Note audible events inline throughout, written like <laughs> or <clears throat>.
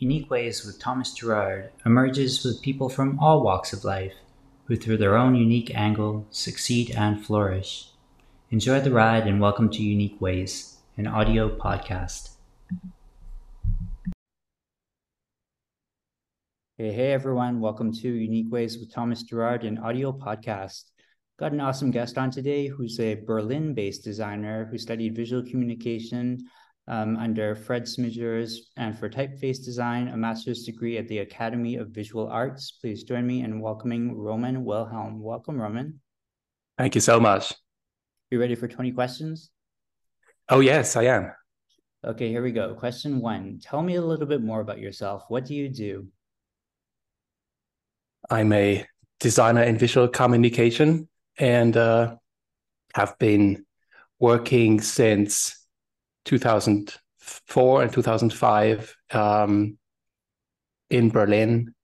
Unique Ways with Thomas Gerard emerges with people from all walks of life who, through their own unique angle, succeed and flourish. Enjoy the ride and welcome to Unique Ways, an audio podcast. Hey, hey everyone, welcome to Unique Ways with Thomas Gerard, an audio podcast. Got an awesome guest on today who's a Berlin based designer who studied visual communication um, under Fred Smeijers, and for typeface design, a master's degree at the Academy of Visual Arts. Please join me in welcoming Roman Wilhelm. Welcome, Roman. Thank you so much. You ready for 20 questions? Oh, yes, I am. Okay, here we go. Question one Tell me a little bit more about yourself. What do you do? I'm a designer in visual communication and uh, have been working since 2004 and 2005 um, in Berlin.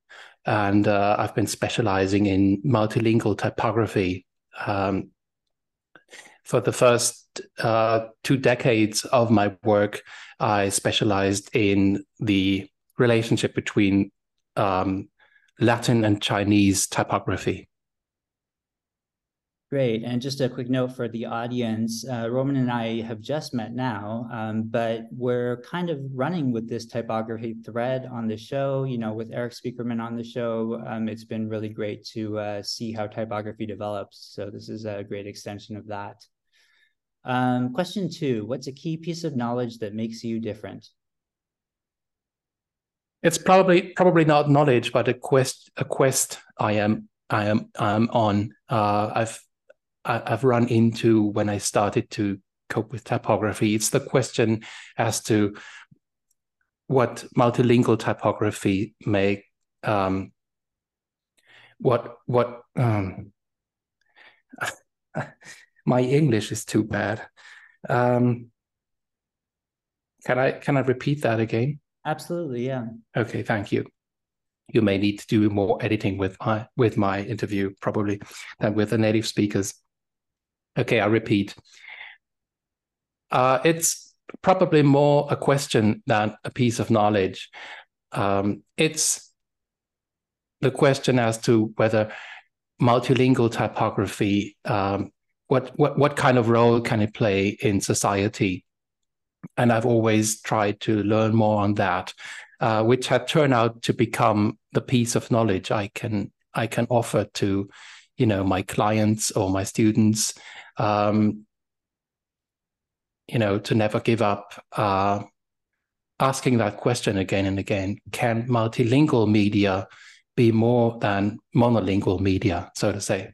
And uh, I've been specializing in multilingual typography. Um, for the first uh, two decades of my work, I specialized in the relationship between um, Latin and Chinese typography. Great. And just a quick note for the audience uh, Roman and I have just met now, um, but we're kind of running with this typography thread on the show. You know, with Erik Spiekermann on the show, um, it's been really great to uh, see how typography develops. So, this is a great extension of that. Um, question two What's a key piece of knowledge that makes you different? It's probably probably not knowledge, but a quest a quest I am I am I'm on. Uh, I've I've run into when I started to cope with typography. It's the question as to what multilingual typography may um, what what um, <laughs> my English is too bad. Um, can I can I repeat that again? Absolutely, yeah. Okay, thank you. You may need to do more editing with my with my interview probably than with the native speakers. Okay, I repeat. Uh, it's probably more a question than a piece of knowledge. Um, it's the question as to whether multilingual typography, um, what, what, what kind of role can it play in society? And I've always tried to learn more on that, uh, which had turned out to become the piece of knowledge I can I can offer to, you know, my clients or my students um, you know, to never give up, uh, asking that question again and again. Can multilingual media be more than monolingual media, so to say?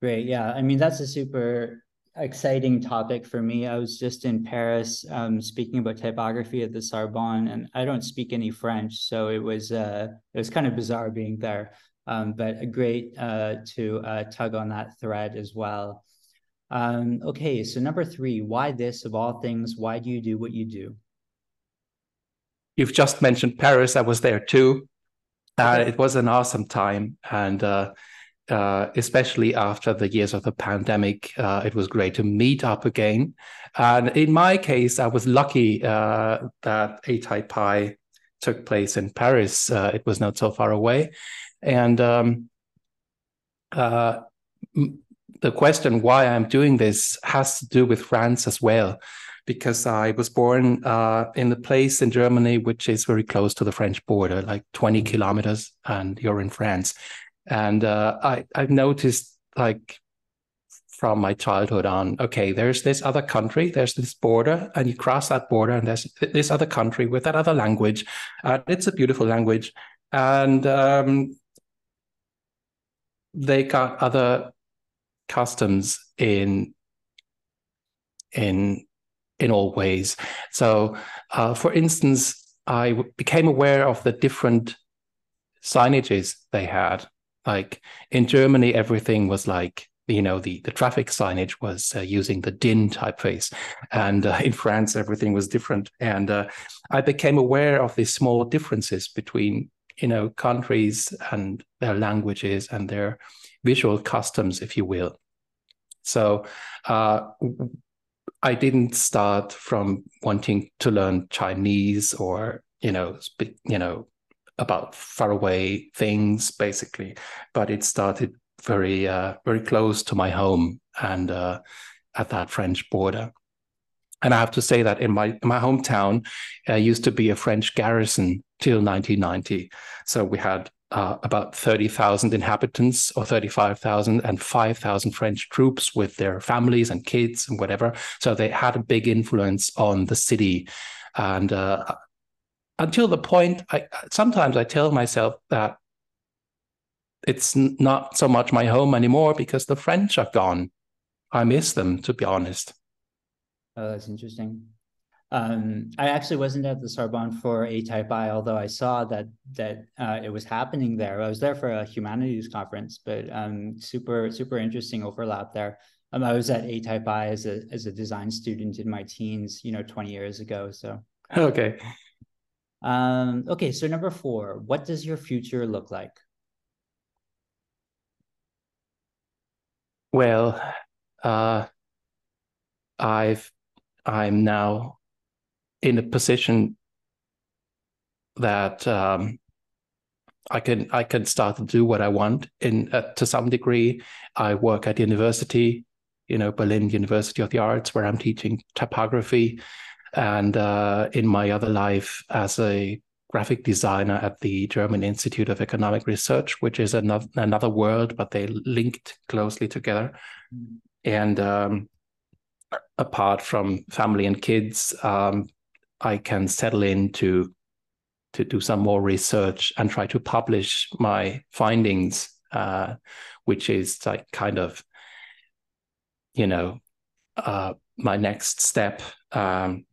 Great. Yeah. I mean, that's a super exciting topic for me. I was just in Paris um, speaking about typography at the Sorbonne, and I don't speak any French, so it was uh, it was kind of bizarre being there um, but great uh, to uh, tug on that thread as well. Um, okay, so number three, why this of all things? Why do you do what you do? You've just mentioned Paris. I was there too. Uh, okay. it was an awesome time, and uh, uh, especially after the years of the pandemic, uh, it was great to meet up again. And in my case, I was lucky that ATypI took place in Paris. it was not so far away, and um, uh, the question why I'm doing this has to do with France as well, because I was born uh, in a place in Germany which is very close to the French border, like 20 kilometers, and you're in France. And uh, I, I've noticed, like, from my childhood on, okay, there's this other country, there's this border, and you cross that border, and there's this other country with that other language. Uh, it's a beautiful language. And um, they got other customs in in in all ways. So, uh, for instance, I became aware of the different signages they had. Like in Germany, everything was like you know the the traffic signage was uh, using the DIN typeface, and uh, <laughs> in France everything was different. And uh, I became aware of these small differences between you know countries and their languages and their visual customs, if you will. So uh, I didn't start from wanting to learn Chinese or you know, you know, about faraway things basically, but it started very uh, very close to my home and uh, at that French border. And I have to say that in my my hometown, uh, used to be a French garrison till 1990. So we had uh, about 30,000 inhabitants or 35,000 and 5,000 French troops with their families and kids and whatever. So they had a big influence on the city. And uh, until the point, I sometimes I tell myself that it's not so much my home anymore because the French are gone. I miss them, to be honest. Oh, that's interesting. Um, I actually wasn't at the Sorbonne for ATypI, although I saw that that uh, it was happening there. I was there for a humanities conference, but um, super super interesting overlap there. Um, I was at ATypI as a as a design student in my teens, you know, twenty years ago. So okay. Um, okay, so number four, what does your future look like? Well, uh, I've I'm now in a position that um, I can I can start to do what I want in uh, to some degree. I work at university, you know, Berlin University of the Arts, where I'm teaching typography, and uh, in my other life as a graphic designer at the German Institute of Economic Research, which is another another world, but they linked closely together. Mm-hmm. And um, apart from family and kids, um, I can settle in to to do some more research and try to publish my findings, uh, which is like kind of, you know, uh, my next step. Um,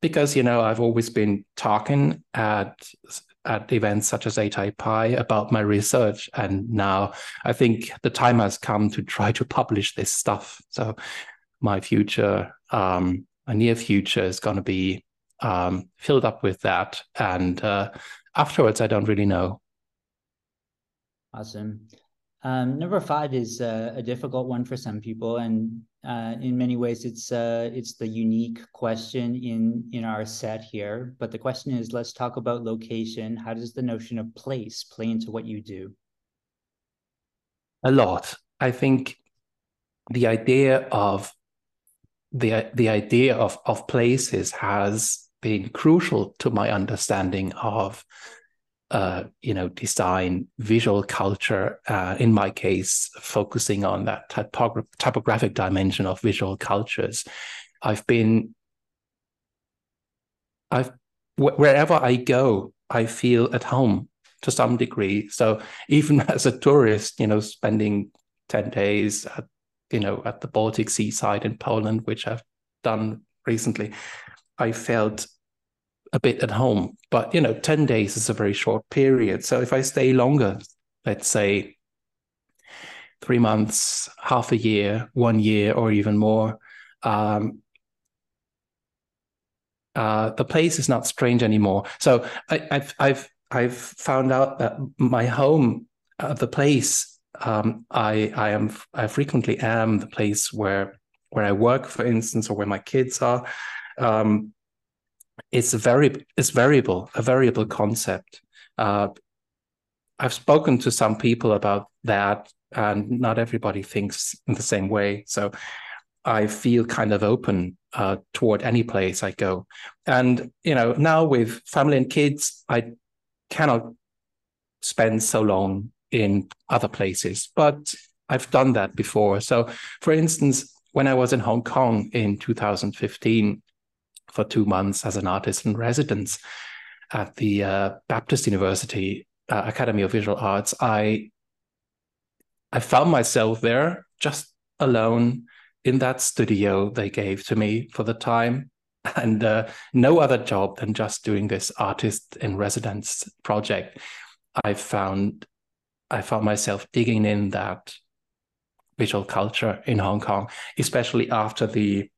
because you know I've always been talking at at events such as ATypI about my research, and now I think the time has come to try to publish this stuff. So my future, um, my near future, is going to be um, filled up with that. And uh, afterwards, I don't really know. Awesome. Um, number five is uh, a difficult one for some people, and uh, in many ways, it's uh, it's the unique question in in our set here. But the question is, let's talk about location. How does the notion of place play into what you do? A lot. I think the idea of the the idea of of places has been crucial to my understanding of uh, you know design visual culture uh, in my case focusing on that typogra- typographic dimension of visual cultures. I've been i've wh- wherever i go i feel at home to some degree. So even <laughs> as a tourist you know spending 10 days at you know, at the Baltic seaside in Poland, which I've done recently, I felt a bit at home. But you know, 10 days is a very short period. So if I stay longer, let's say three months, half a year, one year, or even more, um, uh, the place is not strange anymore. So I, have I've I've found out that my home, uh, the place um, I I am I frequently am the place where where I work, for instance, or where my kids are. Um, it's a very it's variable, a variable concept. Uh, I've spoken to some people about that, and not everybody thinks in the same way. So I feel kind of open uh, toward any place I go. And you know, now with family and kids, I cannot spend so long in other places, but I've done that before. So, for instance, when I was in Hong Kong in 2015 for two months as an artist in residence at the uh, Baptist University uh, Academy of Visual Arts, I I found myself there just alone in that studio they gave to me for the time <laughs> and uh, no other job than just doing this artist in residence project. I found I found myself digging in that visual culture in Hong Kong, especially after the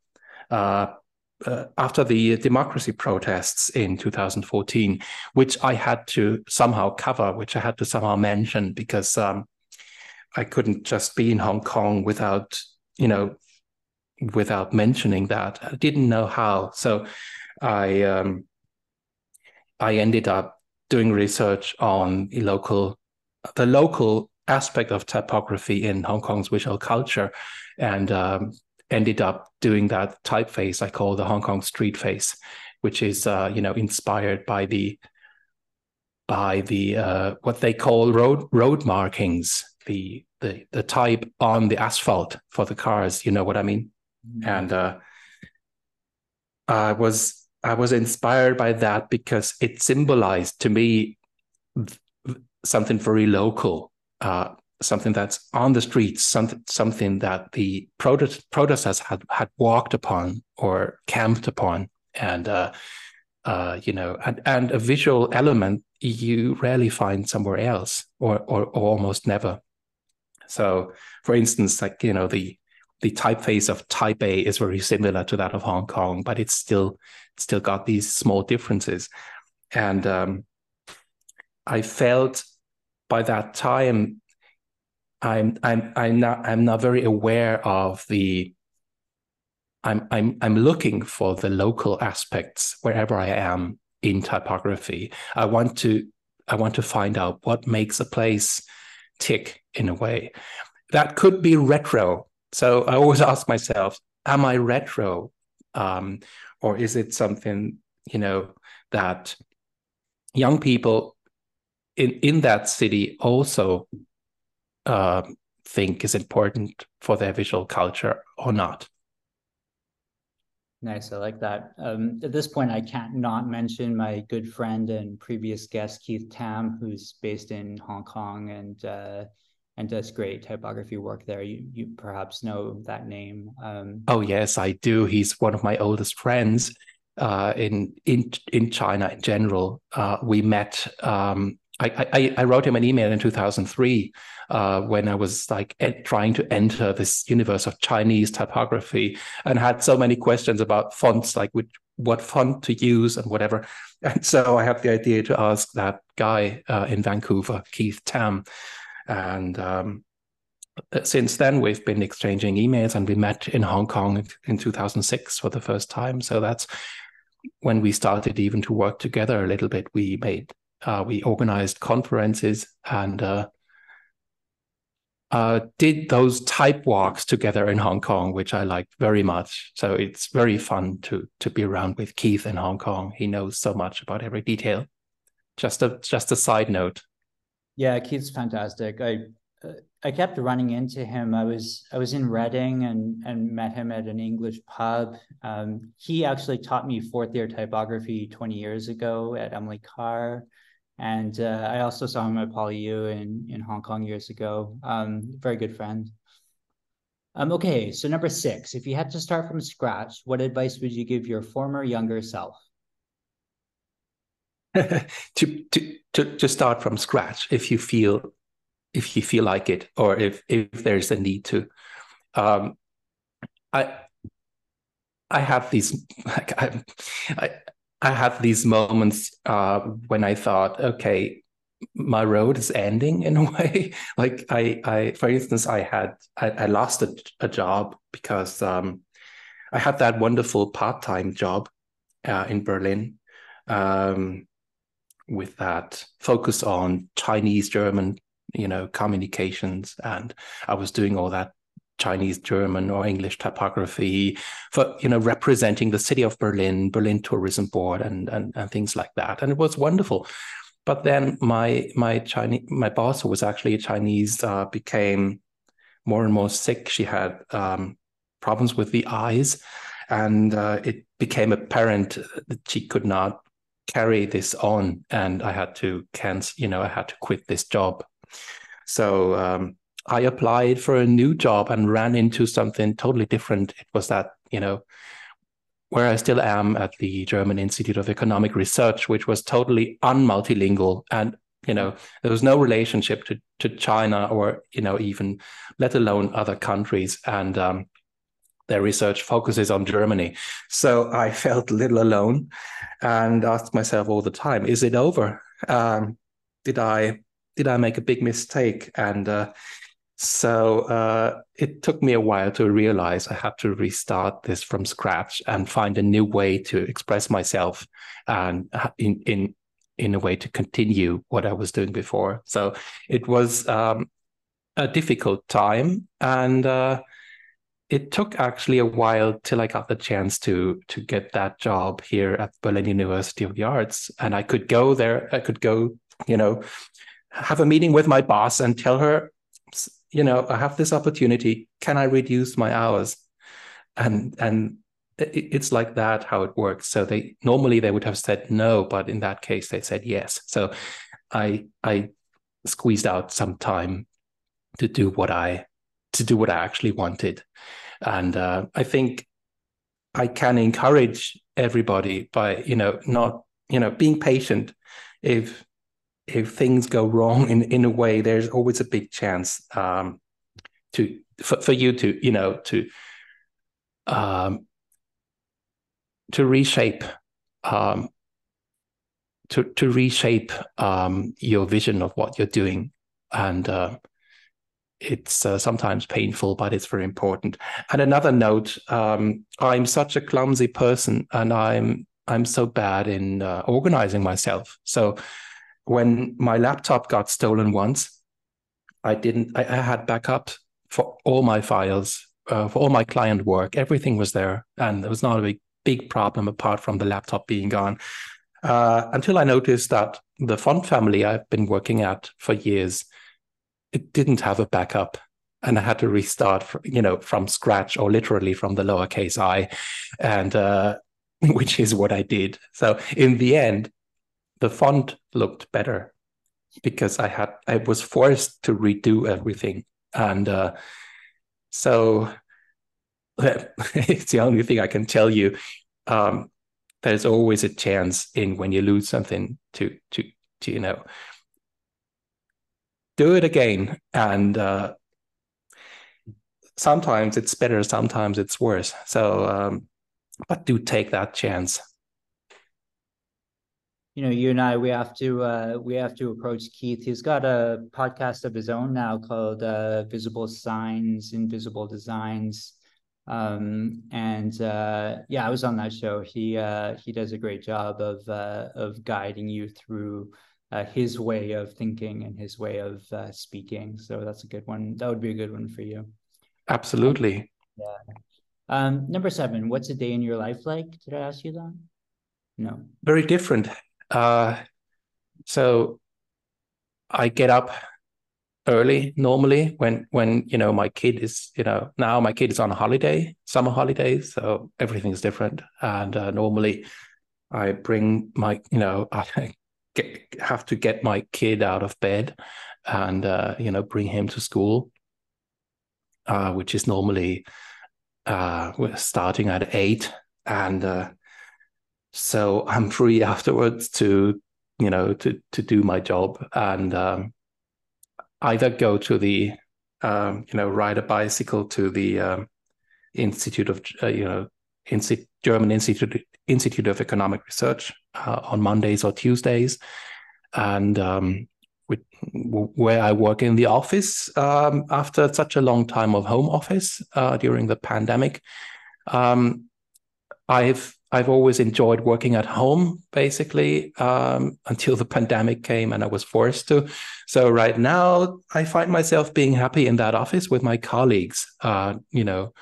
uh, after the democracy protests in 2014, which I had to somehow cover, which I had to somehow mention because um, I couldn't just be in Hong Kong without, you know, without mentioning that. I didn't know how, so I um, I ended up doing research on the local, the local aspect of typography in Hong Kong's visual culture, and um, ended up doing that typeface I call the Hong Kong street face, which is uh, you know inspired by the by the uh, what they call road road markings, the the the type on the asphalt for the cars. You know what I mean? Mm-hmm. And uh, I was I was inspired by that because it symbolized to me something very local, uh, something that's on the streets, something something that the protest, protesters had had walked upon or camped upon, and uh, uh, you know, and, and a visual element you rarely find somewhere else, or, or or almost never. So, for instance, like you know, the the typeface of Taipei is very similar to that of Hong Kong, but it's still still got these small differences. And um, I felt by that time, I'm I'm I'm not I'm not very aware of the. I'm I'm I'm looking for the local aspects wherever I am in typography. I want to I want to find out what makes a place tick in a way. That could be retro so I always <laughs> ask myself, am I retro? Um, or is it something, you know, that young people in, in that city also uh, think is important for their visual culture or not? Nice, I like that. Um, at this point, I can't not mention my good friend and previous guest, Keith Tam, who's based in Hong Kong and uh, and does great typography work there. You you perhaps know that name. Um, oh yes, I do. He's one of my oldest friends uh, in in in China in general. Uh, we met. Um, I, I, I wrote him an email in 2003 uh, when I was like trying to enter this universe of Chinese typography and had so many questions about fonts, like which, what font to use and whatever. <laughs> And so I had the idea to ask that guy uh, in Vancouver, Keith Tam, and um, since then, we've been exchanging emails and we met in Hong Kong in 2006 for the first time. So that's when we started even to work together a little bit. We made, uh, we organized conferences and uh, uh, did those type walks together in Hong Kong, which I liked very much. So it's very fun to to be around with Keith in Hong Kong. He knows so much about every detail. Just a just a side note. Yeah, Keith's fantastic. I uh, I kept running into him. I was I was in Reading and and met him at an English pub. Um, he actually taught me fourth year typography 20 years ago at Emily Carr. And uh, I also saw him at PolyU in, in Hong Kong years ago. Um, very good friend. Um, okay, so number six, if you had to start from scratch, what advice would you give your former younger self? <laughs> to, to to to start from scratch if you feel if you feel like it or if if there's a need to um i i have these <laughs> like i i, I had these moments uh when i thought okay my road is ending in a <laughs> way. Like i i for instance i had i, I lost a, a job because um i had that wonderful part-time job uh, in berlin um with that focus on Chinese German, you know, communications, and I was doing all that Chinese German or English typography for you know representing the city of Berlin, Berlin Tourism Board, and and, and things like that, and it was wonderful. But then my my Chinese my boss, who was actually a Chinese, uh, became more and more sick. She had um, problems with the eyes, and uh, it became apparent that she could not carry this on and I had to cancel, you know, I had to quit this job. So um, I applied for a new job and ran into something totally different. It was that, you know, where I still am at the German Institute of Economic Research, which was totally unmultilingual and you know there was no relationship to to China or you know even let alone other countries and um, their research focuses on Germany. So I <laughs> felt a little alone and asked myself all the time, is it over? Um, did I did I make a big mistake? And uh, so uh, it took me a while to realize I had to restart this from scratch and find a new way to express myself and in in in a way to continue what I was doing before. So it was um, a difficult time, and uh, it took actually a while till I got the chance to to get that job here at Berlin University of the Arts, and I could go there. I could go, you know, have a meeting with my boss and tell her, you know, I have this opportunity. Can I reduce my hours? And and it's like that how it works. So they normally they would have said no, but in that case they said yes. So I I squeezed out some time to do what I to do what I actually wanted, and uh, I think I can encourage everybody by you know not you know being patient. If if things go wrong in in a way, there's always a big chance um, to for, for you to you know to um, to reshape um, to to reshape um, your vision of what you're doing, and uh, it's uh, sometimes painful, but it's very important. And another note: um, I'm such a clumsy person, and I'm I'm so bad in uh, organizing myself. So when my laptop got stolen once, I didn't. I, I had backup for all my files, uh, for all my client work. Everything was there, and there was not a big big problem apart from the laptop being gone. Uh, until I noticed that the font family I've been working at for years, it didn't have a backup, and I had to restart, you know, from scratch or literally from the lowercase i, and uh, <laughs> which is what I did. So in the end, the font looked better because I had I was forced to redo everything, and uh, so <laughs> it's the only thing I can tell you. Um, there's always a chance in when you lose something to to to you know. Do it again and uh, sometimes it's better sometimes it's worse. So um, but do take that chance you know you and i we have to uh, we have to approach keith he's got a podcast of his own now called uh, visible signs invisible designs um, and uh, yeah, I was on that show. He uh, he does a great job of uh, of guiding you through uh, his way of thinking and his way of uh, speaking. So that's a good one. That would be a good one for you. Absolutely. Yeah. Um, number seven. What's a day in your life like? Did I ask you that? No. Very different. Uh, so I get up early normally when when you know my kid is you know now my kid is on a holiday summer holidays so everything is different. And uh, normally i bring my you know <laughs> i get, have to get my kid out of bed and uh, you know bring him to school uh, which is normally uh, starting at eight. And uh, so i'm free afterwards to you know to to do my job and um, either go to the um, you know ride a bicycle to the um, Institute of uh, you know Insti- German Institute Institute of Economic Research uh, on Mondays or Tuesdays, and um, with, where I work in the office um, after such a long time of home office uh, during the pandemic. Um, I've I've always enjoyed working at home, basically, um, <laughs> until the pandemic came and I was forced to. So right now, I find myself being happy in that office with my colleagues. Uh, you know,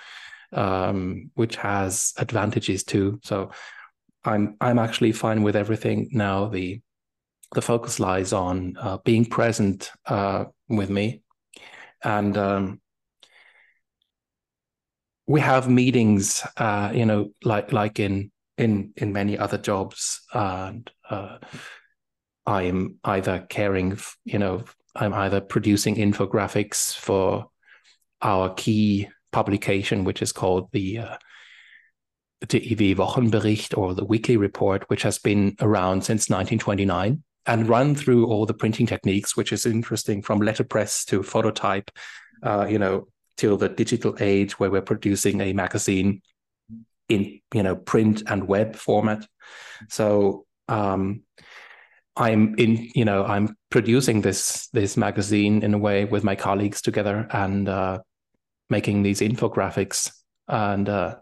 um, which has advantages too. So I'm I'm actually fine with everything now. The the focus lies on uh, being present uh, with me, and um, we have meetings. Uh, you know, like like in in in many other jobs and uh, i'm either caring you know i'm either producing infographics for our key publication which is called the uh, the DIW Wochenbericht or the weekly report which has been around since 1929 and run through all the printing techniques which is interesting from letterpress to phototype uh, you know till the digital age where we're producing a magazine in you know print and web format. So um, I'm in you know I'm producing this this magazine in a way with my colleagues together and uh, making these infographics. And uh,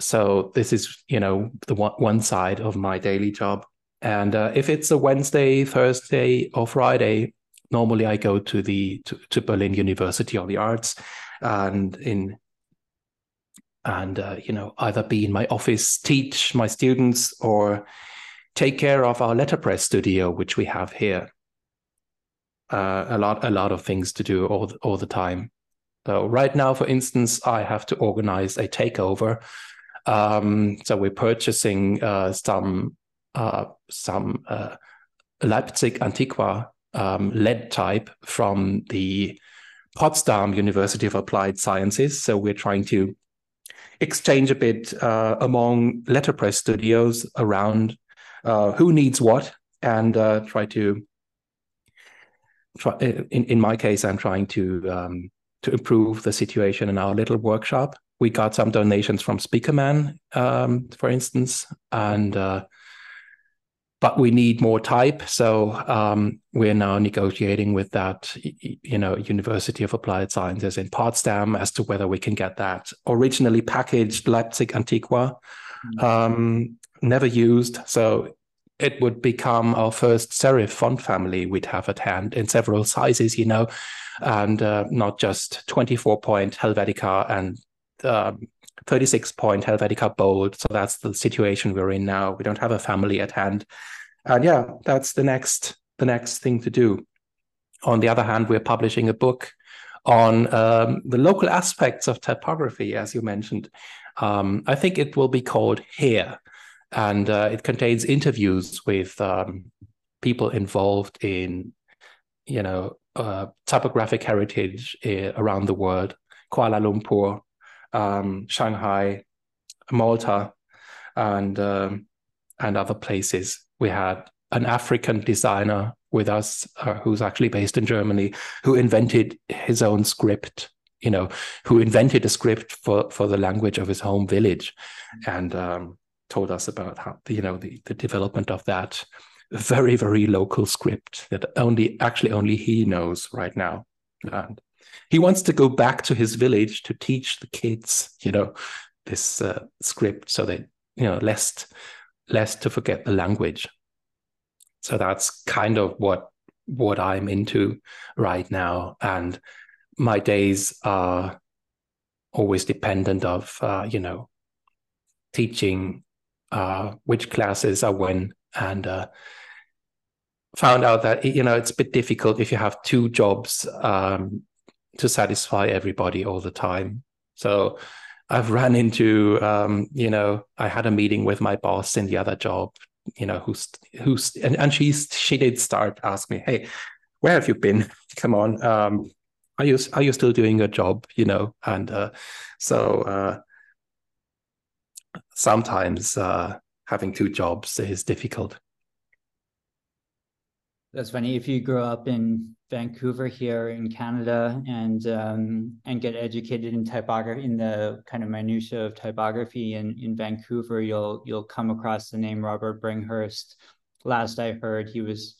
so this is you know the one, one side of my daily job. And uh, if it's a Wednesday, Thursday, or Friday, normally I go to the to, to Berlin University of the Arts, and in and uh, you know either be in my office, teach my students, or take care of our letterpress studio, which we have here. Uh, a lot a lot of things to do all the, all the time. So right now, for instance, I have to organize a takeover. Um, so we're purchasing uh, some uh, some uh, Leipzig Antiqua um, lead type from the Potsdam University of Applied Sciences. So we're trying to exchange a bit uh, among letterpress studios around uh, who needs what and uh, try to try in, in my case i'm trying to um, to improve the situation in our little workshop. We got some donations from Spiekermann um, for instance and uh, but we need more type. So um, we're now negotiating with that, you know, University of Applied Sciences in Potsdam as to whether we can get that originally packaged Leipzig Antiqua, mm-hmm. um, never used. So it would become our first serif font family we'd have at hand in several sizes, you know, and uh, not just 24 point Helvetica and um, 36 point Helvetica bold. So that's the situation we're in now. We don't have a family at hand. And yeah, that's the next the next thing to do. On the other hand, we're publishing a book on um, the local aspects of typography, as you mentioned. Um, I think it will be called Here, and uh, it contains interviews with um, people involved in, you know, uh, typographic heritage uh, around the world, Kuala Lumpur, um, Shanghai, Malta, and um, and other places. We had an African designer with us uh, who's actually based in Germany who invented his own script. You know, who invented a script for for the language of his home village, and um, told us about how you know the the development of that very very local script that only actually only he knows right now and he wants to go back to his village to teach the kids you know this uh, script so that you know lest lest to forget the language. So that's kind of what what i'm into right now. And my days are always dependent of uh, you know teaching uh, which classes are when. And uh, found out that you know it's a bit difficult if you have two jobs um, to satisfy everybody all the time. So I've run into, um, you know, I had a meeting with my boss in the other job, you know, who's who's and, and she's she did start asking me, hey, where have you been? <laughs> Come on, um, are you are you still doing your job? You know, and uh, so uh, sometimes uh, having two jobs is difficult. That's funny. If you grow up in Vancouver here in Canada and um, and get educated in typography in the kind of minutia of typography in in Vancouver, you'll you'll come across the name Robert Bringhurst. Last I heard, he was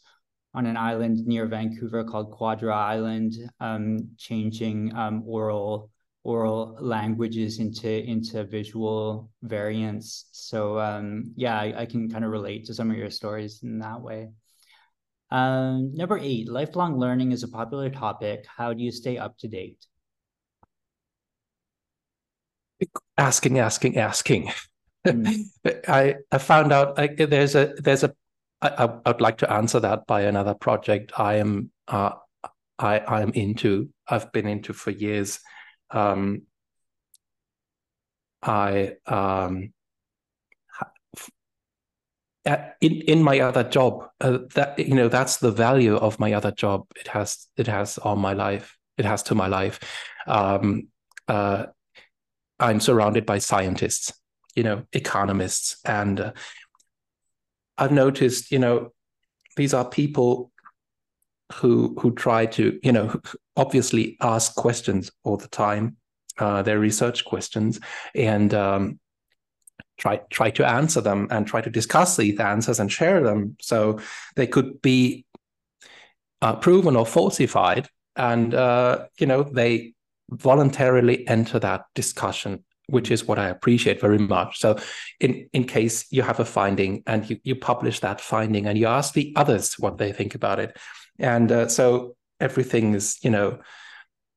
on an island near Vancouver called Quadra Island, um, changing um, oral oral languages into into visual variants. So um, yeah, I, I can kind of relate to some of your stories in that way. Um, number eight, lifelong learning is a popular topic. How do you stay up to date? Asking, asking, asking. Mm. <laughs> I I found out I, there's a there's a I, I would like to answer that by another project I am uh, I I am into I've been into for years. Um, I um, in in my other job uh, that you know that's the value of my other job. It has it has on my life. It has to my life. Um, uh, i'm surrounded by scientists you know economists. And uh, i've noticed you know these are people who who try to you know obviously ask questions all the time uh, their research questions. And um, try try to answer them and try to discuss these answers and share them. So they could be uh, proven or falsified and uh, you know they voluntarily enter that discussion which is what I appreciate very much. So, in in case you have a finding and you you publish that finding and you ask the others what they think about it, and uh, so everything is you know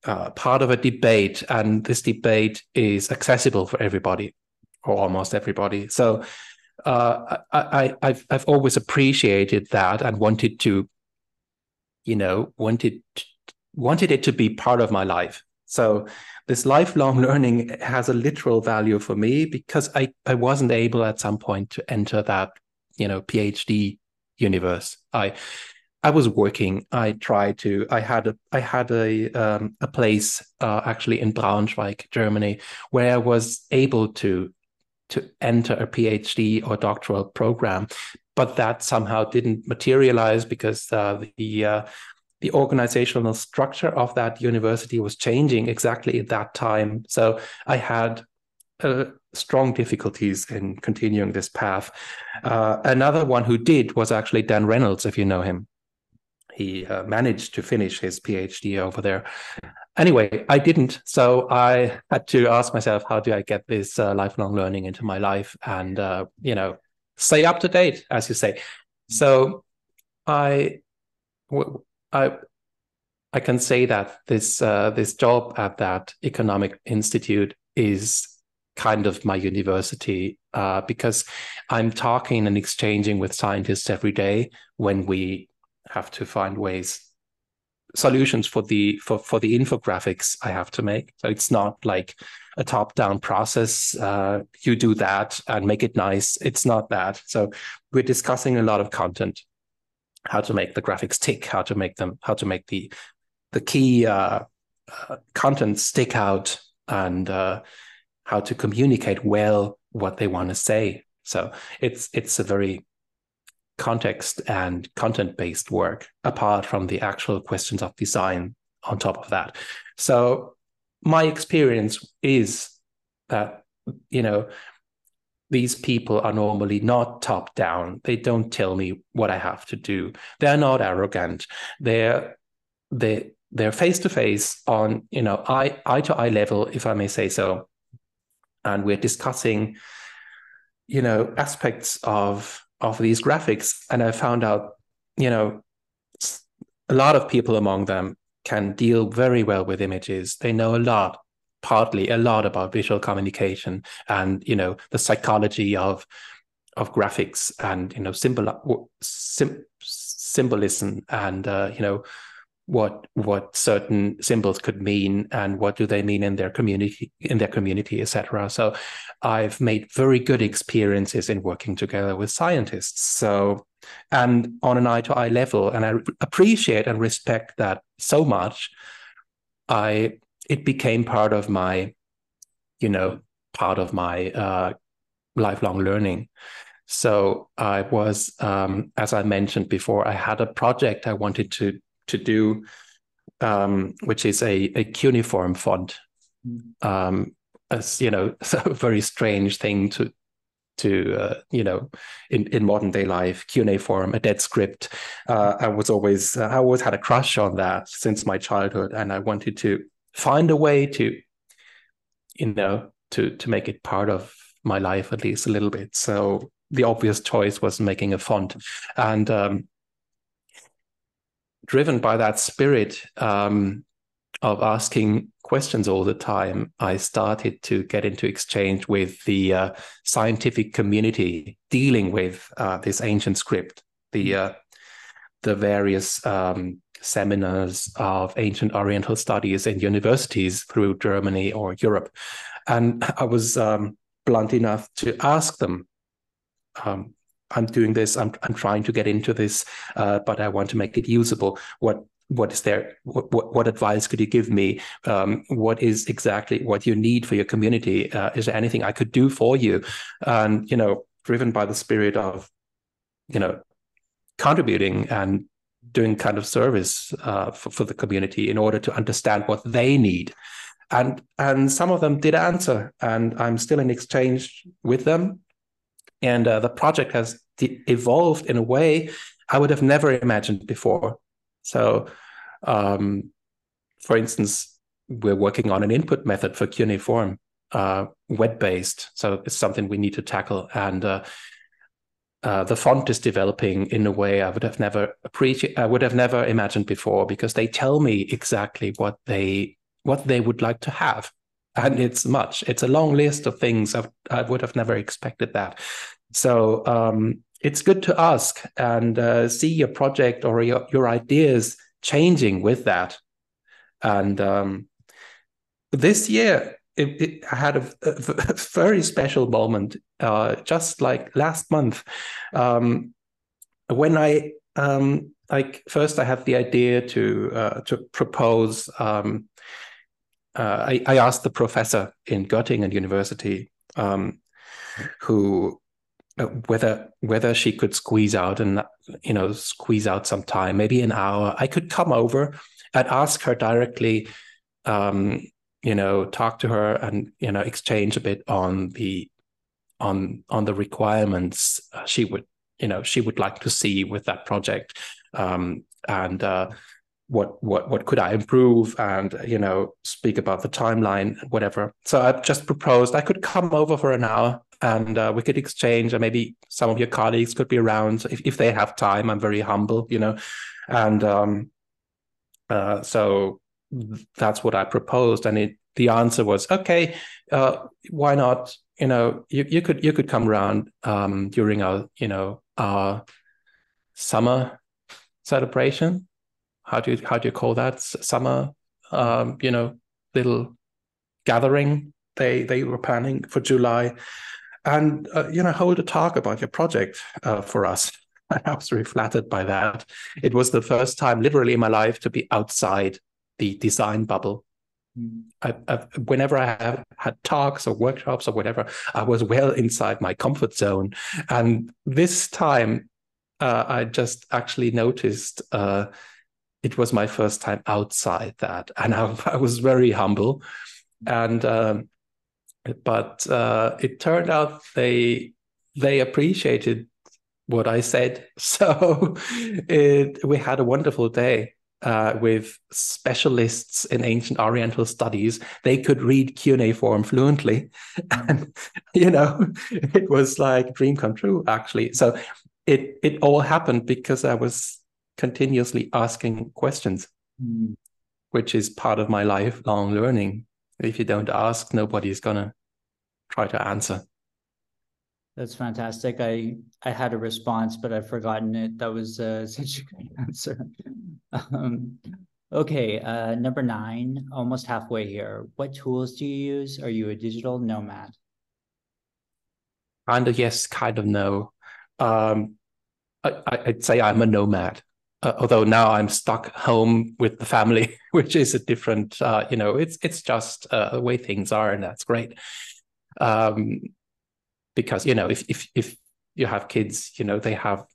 uh, part of a debate, and this debate is accessible for everybody or almost everybody. So. Uh, I, have I've always appreciated that and wanted to, you know, wanted wanted it to be part of my life. So this lifelong learning has a literal value for me because I, I wasn't able at some point to enter that, you know, PhD universe. I I was working. I tried to. I had a. I had a um, a place uh, actually in Braunschweig, Germany, where I was able to to enter a PhD or doctoral program, but that somehow didn't materialize because uh, the uh, the organizational structure of that university was changing exactly at that time. So I had uh, strong difficulties in continuing this path. Uh, another one who did was actually Dan Reynolds, if you know him. He uh, managed to finish his PhD over there. Anyway, I didn't. So I had to ask myself, how do I get this uh, lifelong learning into my life and, uh, you know, stay up to date, as you say. So I I I can say that this uh, this job at that economic institute is kind of my university uh, because I'm talking and exchanging with scientists every day when we have to find ways solutions for the for for the infographics I have to make. So it's not like a top down process. Uh, you do that and make it nice. It's not that. So we're discussing a lot of content how to make the graphics tick, how to make them, how to make the the key uh, uh, content stick out, and uh, how to communicate well what they want to say. So it's it's a very context and content based work apart from the actual questions of design on top of that. So my experience is that you know these people are normally not top down. They don't tell me what I have to do. They're not arrogant. They're they they're face to face on you know eye eye to eye level, if I may say so, and we're discussing you know aspects of of these graphics. And I found out you know a lot of people among them can deal very well with images. They know a lot partly a lot about visual communication and you know the psychology of of graphics and you know symbol sim, symbolism and uh, you know what what certain symbols could mean and what do they mean in their community in their community etc so i've made very good experiences in working together with scientists so and on an eye to eye level and i appreciate and respect that so much i it became part of my, you know, part of my uh, lifelong learning. So I was, um, as I mentioned before, I had a project I wanted to to do, um, which is a, a cuneiform font. Mm. Um, as you know, <laughs> a very strange thing to to uh, you know in, in modern day life cuneiform a dead script uh, i was always uh, i always had a crush on that since my childhood and i wanted to find a way to you know to to make it part of my life at least a little bit so the obvious choice was making a font and um, driven by that spirit um, of asking questions all the time i started to get into exchange with the uh, scientific community dealing with uh, this ancient script the uh, the various um, seminars of ancient Oriental studies in universities through Germany or Europe. And I was um, blunt enough to ask them, um, I'm doing this, I'm, I'm trying to get into this, uh, but I want to make it usable. What what is there what, what, advice could you give me? Um, what is exactly what you need for your community? Uh, is there anything i could do for you? And you know driven by the spirit of you know contributing and doing kind of service uh, for, for the community in order to understand what they need. And and some of them did answer and i'm still in exchange with them and uh, the project has de- evolved in a way i would have never imagined before so um, for instance we're working on an input method for cuneiform uh, web based. So it's something we need to tackle. And uh, uh, the font is developing in a way I would have never. I would have never imagined before because they tell me exactly what they what they would like to have, and it's much. It's a long list of things. I've, I would have never expected that. So um, it's good to ask and uh, see your project or your your ideas changing with that. And um, this year, it, it had a, a, <laughs> very special moment, uh, just like last month, um, when I um, like first I had the idea to uh, to propose. Uh, I, I, asked the professor in Göttingen University um, who uh, whether whether she could squeeze out and you know squeeze out some time, maybe an hour. I could come over and ask her directly um, you know talk to her and you know exchange a bit on the on on the requirements uh, she would you know she would like to see with that project um, and uh, what what what could I improve and you know speak about the timeline whatever so I just proposed I could come over for an hour and uh, we could exchange and maybe some of your colleagues could be around if, if they have time I'm very humble you know and um, uh, so that's what I proposed, and it the answer was okay. Uh, why not? You know, you, you could you could come around um, during our you know our summer celebration. How do you how do you call that summer? Um, you know, little gathering they they were planning for July, and uh, you know hold a talk about your project uh, for us. <laughs> I was very flattered by that. It was the first time, literally, in my life to be outside the design bubble. Mm. I, I, whenever I have had talks or workshops or whatever, I was well inside my comfort zone. And this time, uh, I just actually noticed uh, it was my first time outside that, and I, <laughs> I was very humble. And um, but uh, it turned out they they appreciated what I said, <laughs> so it, we had a wonderful day uh, with specialists in ancient Oriental studies, they could read cuneiform fluently, <laughs> and you know, it was like dream come true actually. So it it all happened because I was continuously asking questions, mm. which is part of my lifelong learning. If you don't ask, nobody's gonna try to answer. That's fantastic. I I had a response, but I've forgotten it. That was uh, <laughs> such a great answer. um, okay, uh, number nine, almost halfway here. What tools do you use? Are you a digital nomad? Kind of yes, kind of no. Um, I, would say I'm a nomad. Uh, although now I'm stuck home with the family, <laughs> which is a different, uh, you know, it's it's just uh, the way things are, and that's great. Um, because you know if if if you have kids you know they have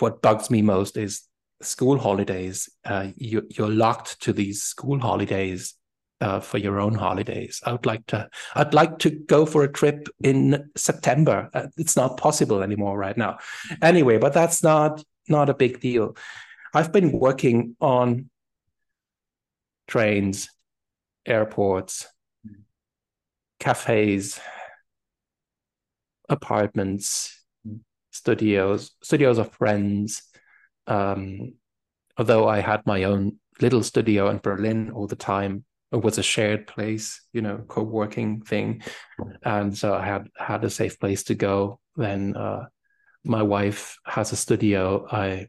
what bugs me most is school holidays. Uh, you you're locked to these school holidays uh, for your own holidays. I would like to i'd like to go for a trip in september. Uh, it's not possible anymore right now. Anyway but that's not not a big deal i've been working on trains airports cafes apartments, studios, studios of friends. Um, although I had my own little studio in Berlin all the time, it was a shared place, you know, co-working thing, and so I had had a safe place to go. Then uh, my wife has a studio. I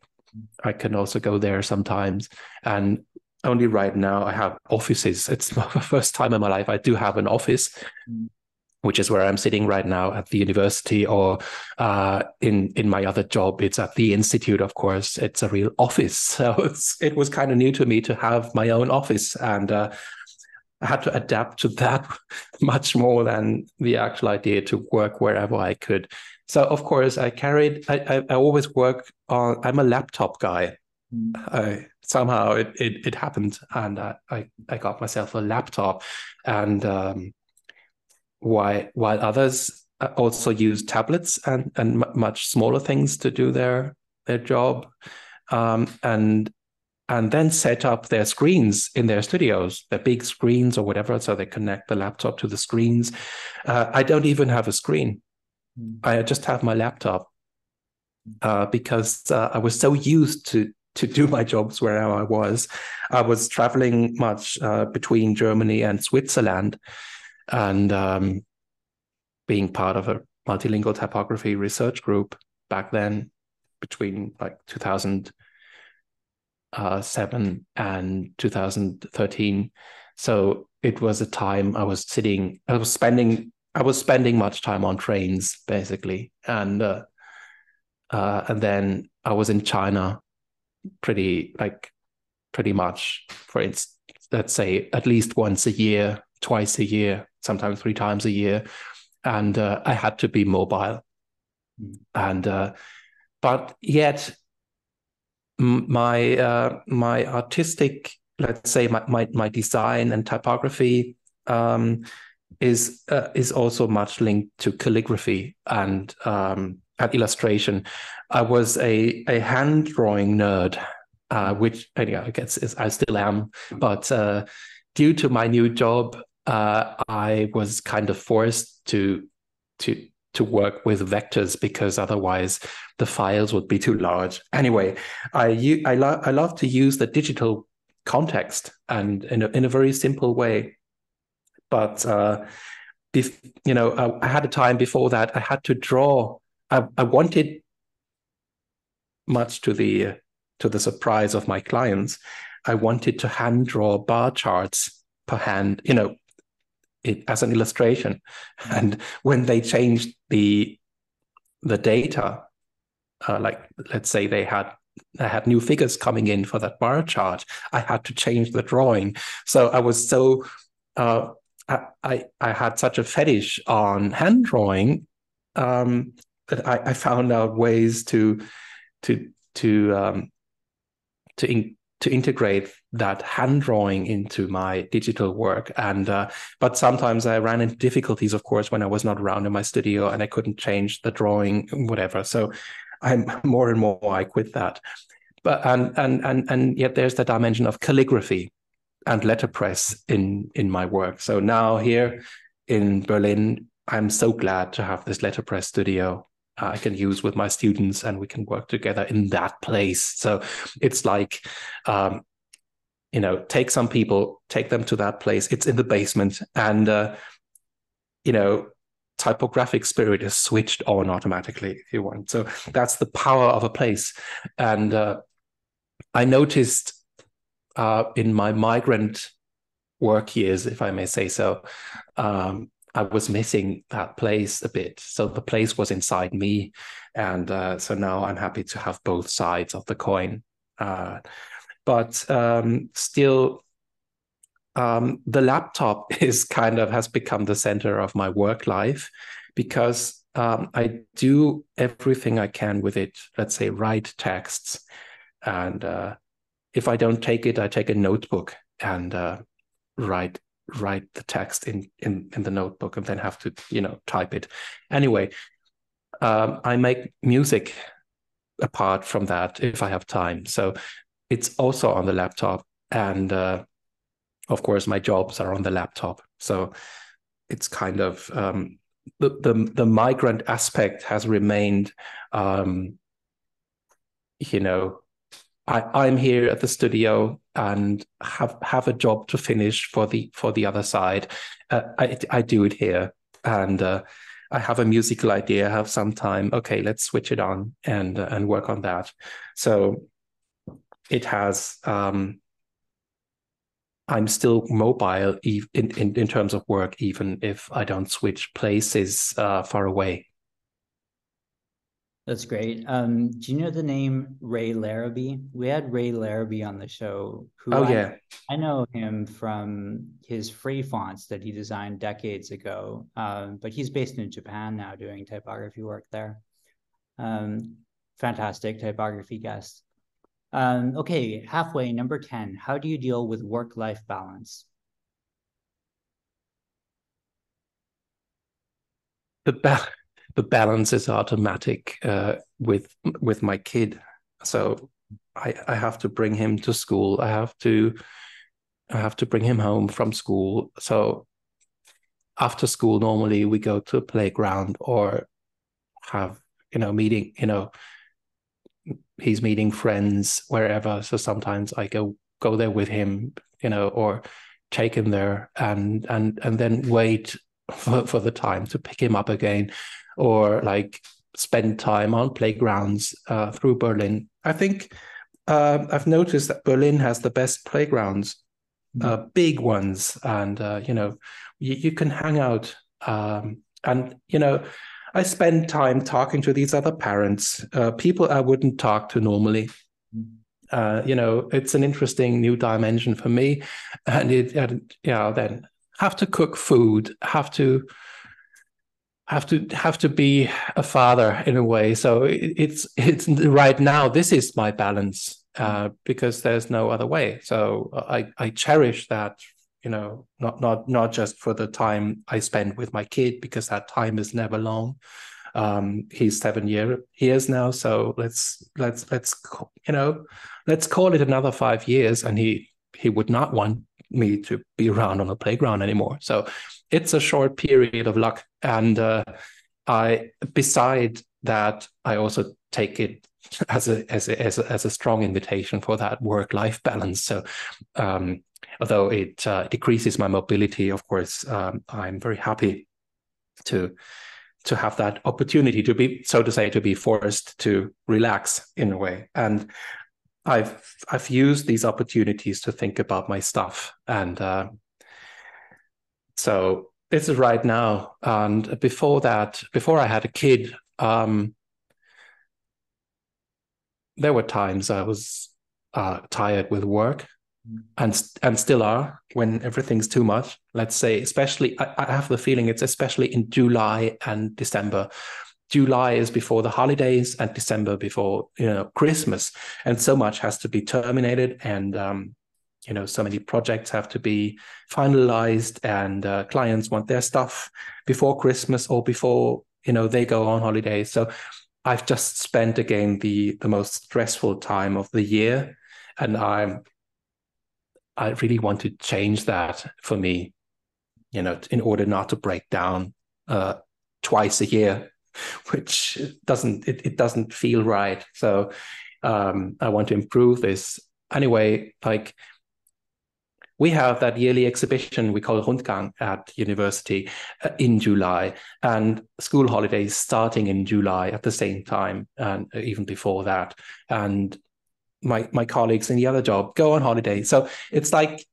I can also go there sometimes, and only right now I have offices. It's <laughs> the first time in my life I do have an office. Mm which is where I'm sitting right now at the university, or uh, in in my other job, it's at the institute. Of course, it's a real office, <laughs> so it was kind of new to me to have my own office, and uh, I had to adapt to <laughs> that much more than the actual idea to work wherever I could. So, of course, I carried. I I, I always work on. I'm a laptop guy. Mm. I, somehow it, it, it happened, and I, I I got myself a laptop, and um, while while others uh, also use tablets and and much smaller things to do their their job um, and and then set up their screens in their studios, their big screens or whatever. So they connect the laptop to the screens. Uh, I don't even have a screen. Mm. I just have my laptop uh, because uh, I was so used to to do my jobs wherever I was. I was traveling much uh, between Germany and Switzerland, and um, being part of a multilingual typography research group back then, between like 2007 and 2013. So it was a time I was sitting, I was spending, I was spending much time on trains basically, and uh, uh, and then I was in China pretty like pretty much for instance let's say at least once a year twice a year sometimes three times a year. And uh, i had to be mobile. Mm. and uh, but yet my uh, my artistic let's say my, my, my design and typography um, is uh, is also much linked to calligraphy and um, at illustration. I was a a hand drawing nerd, uh, which anyway, I guess is, I still am. But uh, due to my new job, uh, I was kind of forced to to to work with vectors because otherwise the files would be too large. Anyway, I I, lo- I love to use the digital context and in a, in a very simple way. But uh, if, you know, I, I had a time before that I had to draw I, I wanted much to the to the surprise of my clients, I wanted to hand draw bar charts per hand, you know, it, as an illustration. And when they changed the the data, uh, like let's say they had I had new figures coming in for that bar chart, I had to change the drawing. So I was so uh, I, I had such a fetish on hand drawing um, I, I found out ways to to to um, to in, to integrate that hand drawing into my digital work. And uh, but sometimes i ran into difficulties of course when i was not around in my studio and i couldn't change the drawing whatever. So i'm <laughs> more and more i quit that. But and and and and yet there's the dimension of calligraphy and letterpress in in my work so now here in berlin i'm so glad to have this letterpress studio I can use with my students and we can work together in that place. So it's like, um, you know, take some people, take them to that place. It's in the basement and, uh, you know, typographic spirit is switched on automatically if you want. So that's the power of a place. And uh, I noticed uh, in my migrant work years, if I may say so, um, I was missing that place a bit. So the place was inside me. And uh, so now I'm happy to have both sides of the coin. Uh, but um, still, um, the laptop <laughs> is kind of has become the center of my work life because um, I do everything I can with it. Let's say write texts, and uh, if I don't take it, I take a notebook and uh, write write the text in in in the notebook and then have to you know type it. Anyway um, i make music apart from that if i have time. So it's also on the laptop and uh, of course my jobs are on the laptop. So it's kind of um, the, the the migrant aspect has remained um, you know I, I'm here at the studio and have have a job to finish for the for the other side. Uh, I I do it here, and uh, I have a musical idea. I have some time. Okay, let's switch it on and uh, and work on that. So it has. Um, I'm still mobile in, in in terms of work, even if I don't switch places uh, far away. That's great. Um, do you know the name Ray Larabie? We had Ray Larabie on the show. Who oh, I, yeah. I know him from his free fonts that he designed decades ago. Um, but he's based in Japan now doing typography work there. Um, fantastic typography guest. Um, okay, halfway, number 10. How do you deal with work life balance? The the balance is automatic uh, with with my kid. So I, I have to bring him to school. I have to I have to bring him home from school. So after school, normally we go to a playground or have you know meeting. You know, he's meeting friends wherever. So sometimes I go go there with him. You know, or take him there and and and then wait <laughs> for, for the time to pick him up again, or like spend time on playgrounds uh, through Berlin. I think uh, I've noticed that Berlin has the best playgrounds, mm. uh, big ones, and uh, you know you, you, can hang out. Um, and you know, I spend time talking to these other parents, uh, people I wouldn't talk to normally. Mm. Uh, you know, it's an interesting new dimension for me, and it, and, you know, then have to cook food, have to have to have to be a father in a way. So it's it's right now. This is my balance uh, because there's no other way. So I I cherish that. You know, not not not just for the time I spend with my kid because that time is never long. Um, he's seven year years now, so let's let's let's you know let's call it another five years, and he he would not want me to be around on the playground anymore. So it's a short period of luck. And uh, I, beside that, I also take it <laughs> as a as a as a, as a strong invitation for that work life balance. So, um, although it uh, decreases my mobility, of course, um, I'm very happy to to have that opportunity to be, so to say, to be forced to relax in a way. And I've I've used these opportunities to think about my stuff, and uh, so this is right now. And before that, before I had a kid, um, there were times I was uh, tired with work, mm. and and still are when everything's too much. Let's say, especially, I, I have the feeling it's especially in July and December July is before the holidays and December before you know Christmas, and so much has to be terminated, and um, you know so many projects have to be finalized, and uh, clients want their stuff before Christmas or before you know they go on holidays. So I've just spent again the the most stressful time of the year, and I'm I really want to change that for me, you know, in order not to break down uh, twice a year <laughs> which doesn't it, it doesn't feel right. So um, I want to improve this anyway. Like we have that yearly exhibition we call Rundgang at university uh, in July, and school holidays starting in July at the same time, and even before that. And my my colleagues in the other job go on holiday, so it's like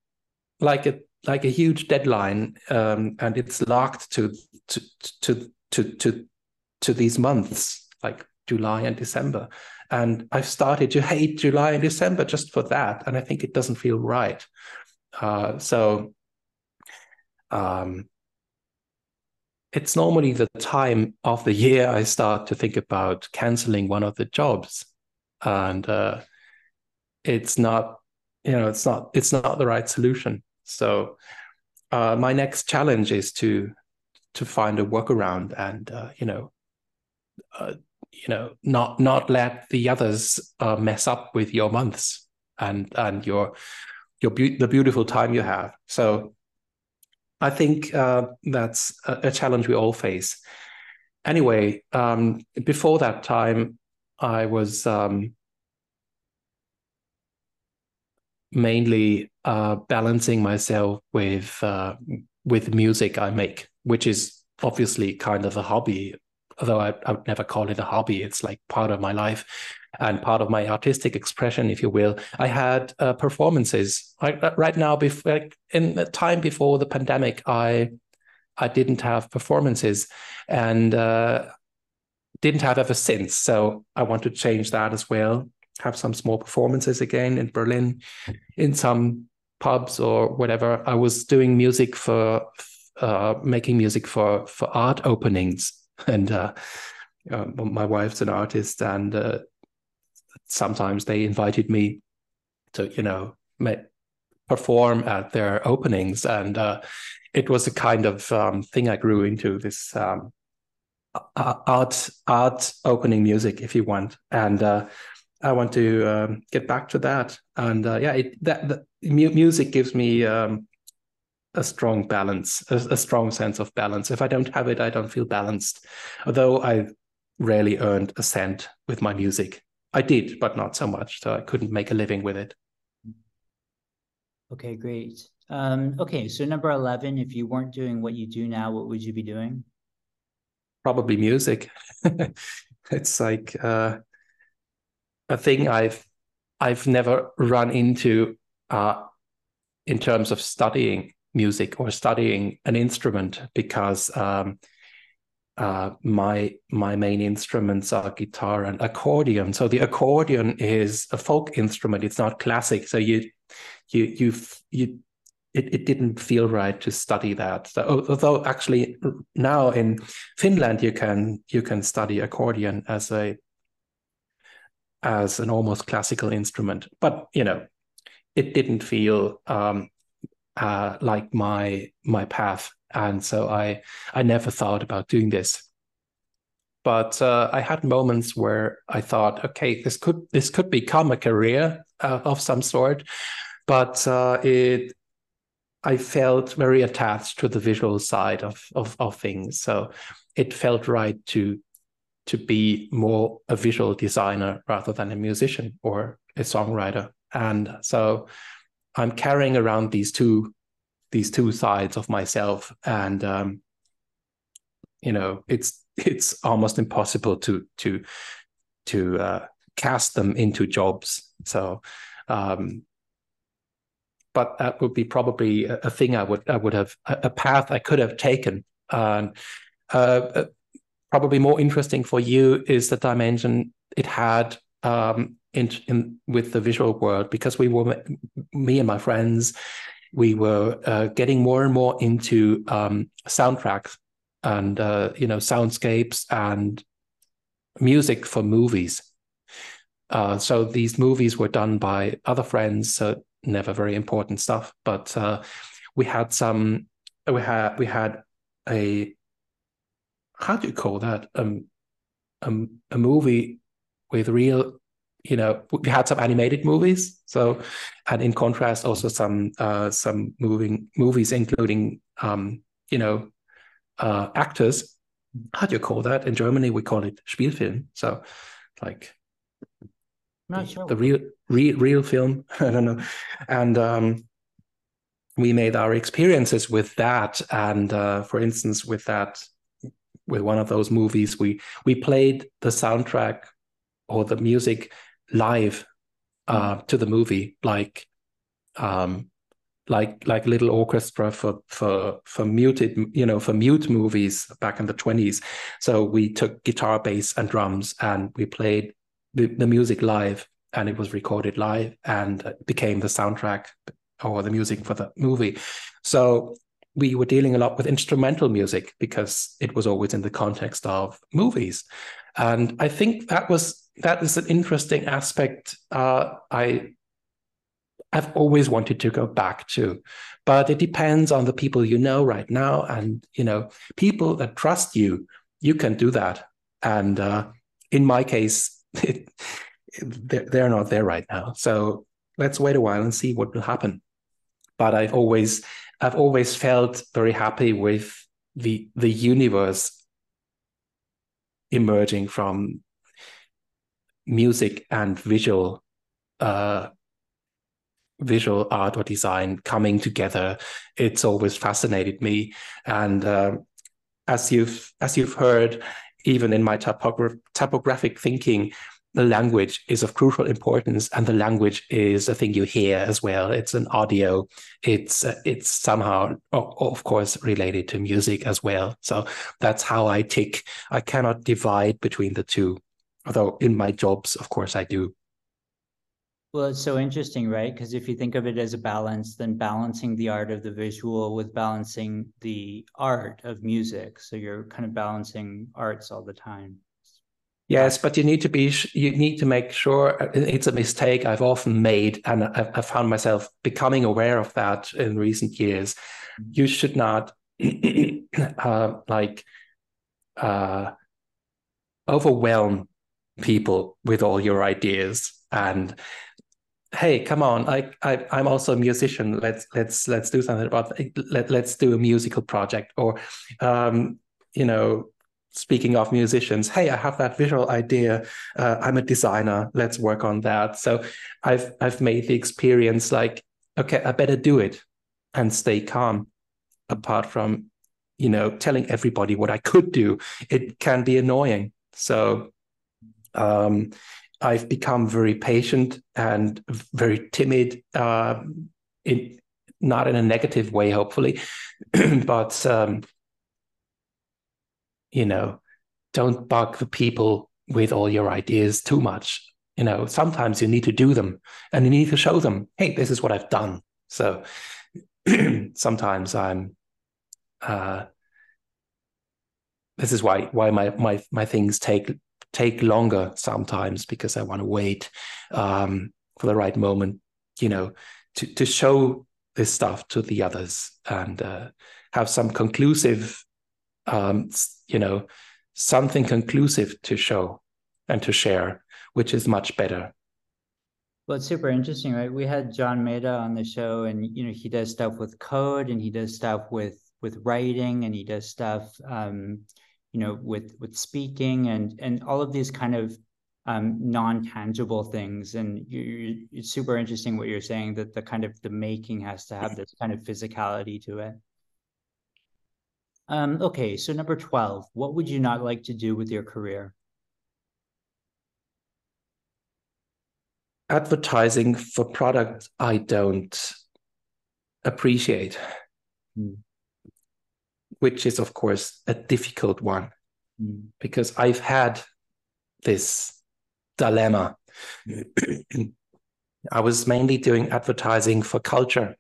like a like a huge deadline, um, and it's locked to to to to to to these months like July and December. And I've started to hate July and December just for that. And I think it doesn't feel right. Uh, so um, it's normally the time of the year I start to think about canceling one of the jobs. And uh, it's not, you know, it's not, it's not the right solution. So uh, my next challenge is to to find a workaround and uh, you know uh, you know not not let the others uh, mess up with your months and and your your be- the beautiful time you have. So i think uh, that's a, a, challenge we all face. Anyway um, before that time i was um, mainly uh, balancing myself with uh, with music i make which is obviously kind of a hobby although I, I would never call it a hobby. It's like part of my life and part of my artistic expression, if you will. I had uh, performances right, uh, right now. Before, in the time before the pandemic, I I didn't have performances, and uh, didn't have ever since. So I want to change that as well. Have some small performances again in Berlin, in some pubs or whatever. I was doing music for uh, making music for for art openings <laughs> and uh, uh, my wife's an artist, and uh, sometimes they invited me to, you know, perform at their openings, and uh, it was a kind of um, thing I grew into this um, art art opening music, if you want, and uh, I want to um, get back to that. And uh, yeah, it, that the music gives me um, a strong balance, a, a, strong sense of balance. If I don't have it, I don't feel balanced. Although I rarely earned a cent with my music, I did, but not so much. So I couldn't make a living with it. Okay, great. Um, okay, so number 11, if you weren't doing what you do now, what would you be doing? Probably music. <laughs> it's like uh, a thing I've I've never run into uh, in terms of studying music or studying an instrument because um, uh, my my main instruments are guitar and accordion. So the accordion is a folk instrument; it's not classic. So you you you you it, it didn't feel right to study that. So, although actually now in Finland you can you can study accordion as a as an almost classical instrument, but you know it didn't feel um, uh, like my my path, and so I I never thought about doing this. But uh, I had moments where I thought, okay, this could this could become a career uh, of some sort, but uh, it I felt very attached to the visual side of, of of things, so it felt right to to be more a visual designer rather than a musician or a songwriter, and so I'm carrying around these two these two sides of myself, and um, you know, it's it's almost impossible to to to uh, cast them into jobs. So, um, but that would be probably a, a, thing I would I would have a, path I could have taken. Um, uh, probably more interesting for you is the dimension it had um, in, in with the visual world because we were me and my friends we were uh, getting more and more into um, soundtracks and uh, you know soundscapes and music for movies. Uh, so these movies were done by other friends, so never very important stuff. But uh, we had some, we had we had a how do you call that um, um a movie with real you know we had some animated movies. So and in contrast also some uh some moving movies including um you know uh actors. How do you call that? In germany we call it spielfilm. So like not the, sure. the real real real film. <laughs> I don't know. And um we made our experiences with that. And uh for instance with that with one of those movies we we played the soundtrack or the music live uh, to the movie, like um, like like little orchestra for for for muted you know for mute movies back in the 20s so we took guitar bass and drums and we played the, the music live and it was recorded live and became the soundtrack or the music for the movie. So we were dealing a lot with instrumental music because it was always in the context of movies and i think that was that is an interesting aspect. Uh, I I've always wanted to go back to, but it depends on the people you know right now, and you know people that trust you. You can do that, and uh, in my case, <laughs> it, they're, they're not there right now. So let's wait a while and see what will happen. But I've always I've always felt very happy with the the universe emerging from music and visual uh, visual art or design coming together. It's always fascinated me. And uh, as you've as you've heard even in my typogra- typographic thinking the language is of crucial importance and the language is a thing you hear as well it's an audio it's uh, it's somehow of course related to music as well so that's how i tick i cannot divide between the two although in my jobs, of course, I do. Well, it's so interesting, right? Because if you think of it as a balance, then balancing the art of the visual with balancing the art of music. So you're kind of balancing arts all the time. Yes, but you need to be you need to make sure it's a mistake I've often made, and I've, found myself becoming aware of that in recent years. Mm-hmm. You should not <clears throat> uh, like uh, overwhelm people with all your ideas and hey come on I, I i'm also a musician let's let's let's do something about let, let's do a musical project or um you know speaking of musicians hey i have that visual idea. Uh, i'm a designer. Let's work on that. So i've i've made the experience like okay i better do it and stay calm apart from you know telling everybody what i could do. It can be annoying. So um I've become very patient and very timid, uh, in not in a negative way, hopefully, <clears throat> but um, you know, don't bug the people with all your ideas too much. You know, sometimes you need to do them and you need to show them, hey, this is what I've done. So <clears throat> sometimes I'm uh, this is why why my my my things take take longer sometimes because I want to wait um, for the right moment, you know, to to show this stuff to the others and uh, have some conclusive, um, you know, something conclusive to show and to share, which is much better. Well, it's super interesting, right? We had John Maeda on the show, and you know, he does stuff with code, and he does stuff with with writing, and he does stuff um, you know with with speaking and and all of these kind of um, non-tangible things and you, it's super interesting what you're saying that the kind of the making has to have this kind of physicality to it um, okay so number 12 what would you not like to do with your career advertising for products i don't appreciate mm which is of course a difficult one mm. because I've had this dilemma. <clears throat> I was mainly doing advertising for culture,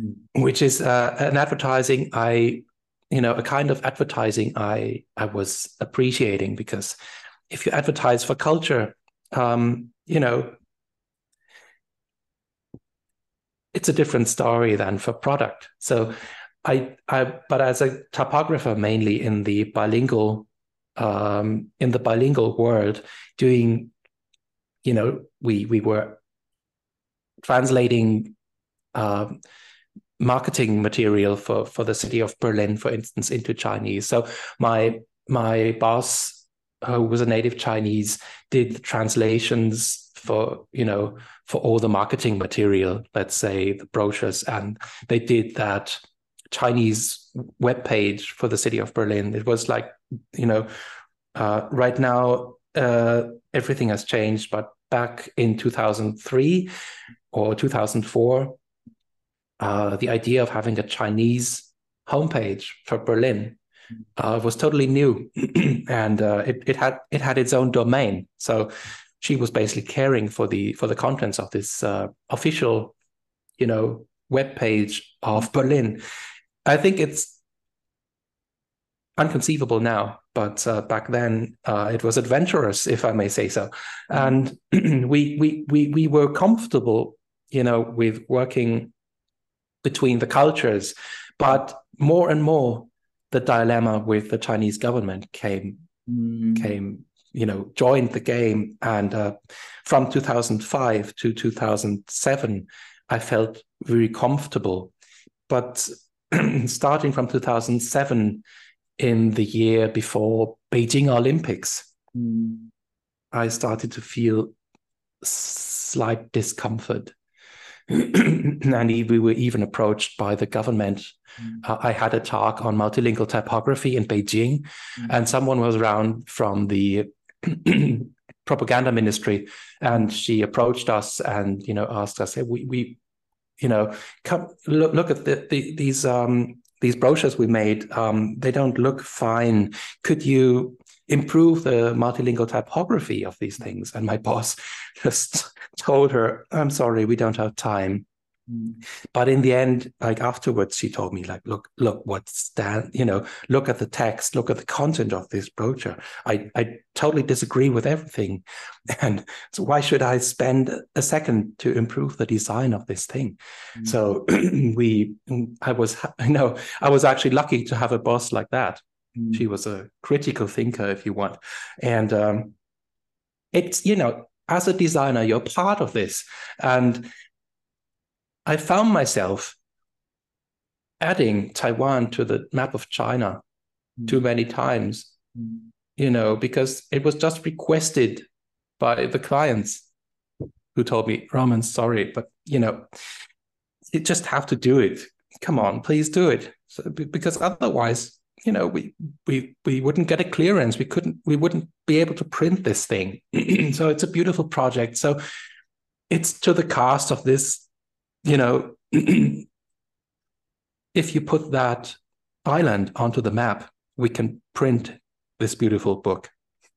mm. which is uh, an advertising I, you know, a kind of advertising I I was appreciating because if you advertise for culture, um, you know, it's a different story than for product. So I, I, but as a typographer, mainly in the bilingual, um, in the bilingual world, doing, you know, we we were translating uh, marketing material for for the city of Berlin, for instance, into Chinese. So my my boss, who was a native Chinese, did translations for you know for all the marketing material. Let's say the brochures, and they did that Chinese web page for the city of Berlin. It was like, you know, uh, right now uh, everything has changed, but back in 2003 or 2004, uh, the idea of having a Chinese homepage for Berlin uh, was totally new, <clears throat> and uh, it, it had it had its own domain. So she was basically caring for the for the contents of this uh, official, you know, web page of Berlin I think it's unconceivable now, but uh, back then uh, it was adventurous, if I may say so. And <clears throat> we we we we were comfortable, you know, with working between the cultures, but more and more the dilemma with the Chinese government came mm. came you know joined the game and uh, from 2005 to 2007 i felt very comfortable but <clears throat> starting from 2007 in the year before Beijing Olympics, mm. I started to feel slight discomfort. <clears throat> and we were even approached by the government. Mm. Uh, I had a talk on multilingual typography in Beijing, mm. and someone was around from the <clears throat> propaganda ministry, and she approached us and you know asked us, "Hey, we we you know, come look look at the, the, these um, these brochures we made. Um, they don't look fine. Could you improve the multilingual typography of these things? And my boss <laughs> just told her, "I'm sorry, we don't have time." Mm. But in the end, like afterwards, she told me, like, look, look, what's that? You know, look at the text, look at the content of this brochure. I, I totally disagree with everything. <laughs> And so why should I spend a second to improve the design of this thing? Mm-hmm. So <clears throat> we I was, <laughs> you know, I was actually lucky to have a boss like that. Mm-hmm. She was a critical thinker, if you want. And um, it's you know as a designer you're part of this and i found myself adding taiwan to the map of china mm. too many times mm. you know because it was just requested by the clients who told me roman sorry but you know you just have to do it come on please do it so, because otherwise you know we we we wouldn't get a clearance. We couldn't we wouldn't be able to print this thing. <clears throat> So it's a beautiful project. So it's to the cost of this you know <clears throat> if you put that island onto the map we can print this beautiful book.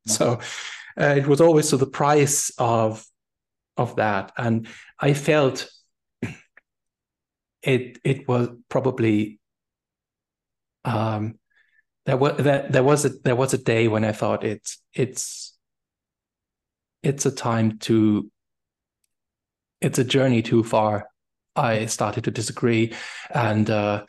So uh, it was always to the price of of that. And i felt <clears throat> it it was probably um there was there, there was a there was a day when I thought it's it's it's a time to it's a journey too far. I started to disagree and uh,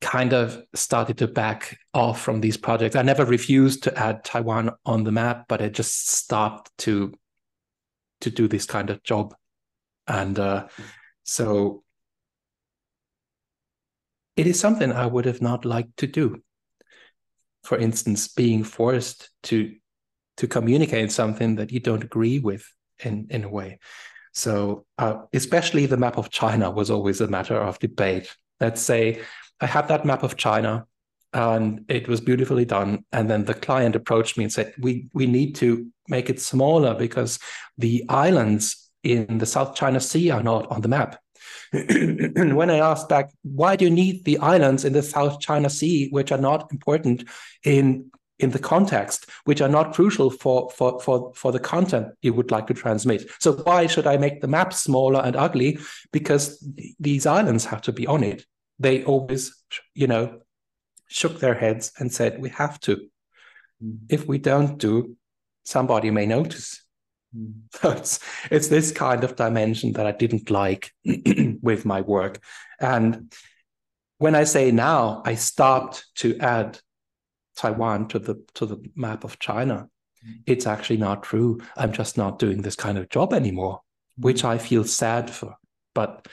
kind of started to back off from these projects. I never refused to add Taiwan on the map, but I just stopped to to do this kind of job. And uh, so it is something I would have not liked to do for instance, being forced to to communicate something that you don't agree with in in a way. So, uh, especially the map of China was always a matter of debate. Let's say I had that map of China, and it was beautifully done, and then the client approached me and said, "We we need to make it smaller because the islands in the South China Sea are not on the map." And <clears throat> when I asked back, why do you need the islands in the South China Sea, which are not important in in the context, which are not crucial for, for, for, for the content you would like to transmit. So why should I make the map smaller and ugly? Because th- these islands have to be on it. They always, you know, shook their heads and said, we have to. Mm. If we don't do, somebody may notice. <laughs> So it's it's this kind of dimension that I didn't like <clears throat> with my work. And when I say now, I stopped to add Taiwan to the to the map of China. Mm. It's actually not true. I'm just not doing this kind of job anymore, which I feel sad for. But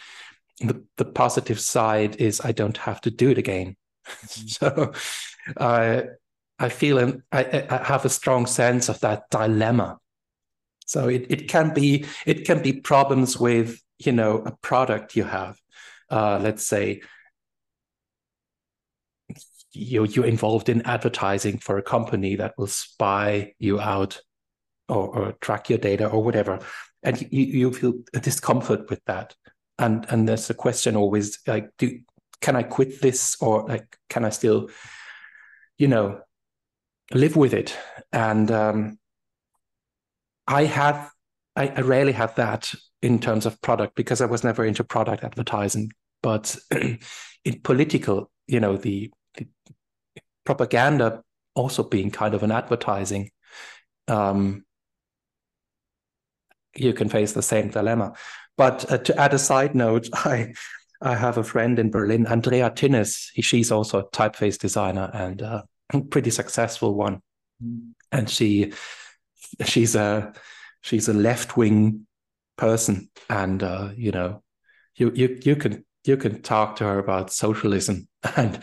the, the positive side is I don't have to do it again. Mm-hmm. <laughs> so I I feel an, I, I have a strong sense of that dilemma so it, it can be it can be problems with you know a product you have. Uh, let's say you you're involved in advertising for a company that will spy you out or, or track your data or whatever, and you, you feel a discomfort with that. And and there's a question always like, do can I quit this or like can I still, you know, live with it? And um, I have I, I rarely had that in terms of product because I was never into product advertising. But <clears throat> in political, you know, the, the, propaganda also being kind of an advertising, um, you can face the same dilemma. But uh, to add a side note, <laughs> I I have a friend in Berlin, Andrea Tinnes. She's also a typeface designer and a <clears throat> pretty successful one. Mm. And she she's a she's a left wing person, and uh, you know, you you you can you can talk to her about socialism, <laughs> and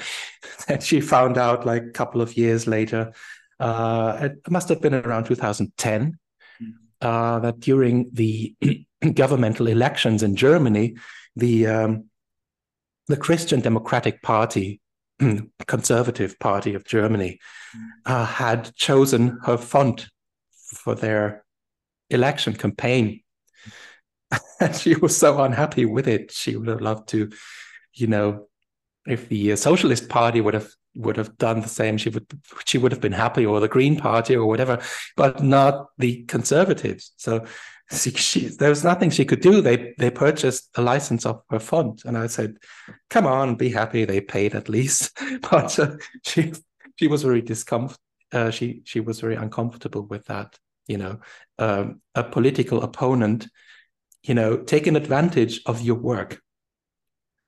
then she found out like a couple of years later, uh, it must have been around 2010, mm-hmm. uh, that during the <clears throat> governmental elections in Germany, the um, the Christian Democratic Party, <clears throat> Conservative Party of Germany, mm-hmm. uh, had chosen her font for their election campaign. <laughs> and she was so unhappy with it. She would have loved to, you know, if the uh, Socialist Party would have would have done the same, she would she would have been happy, or the Green Party, or whatever, but not the Conservatives. So she, she, there was nothing she could do. They they purchased a license of her font, and I said, "Come on, be happy. They paid at least." <laughs> but uh, she she was very discomfort uh, she she was very uncomfortable with that. You know, um, a political opponent, you know, taking advantage of your work,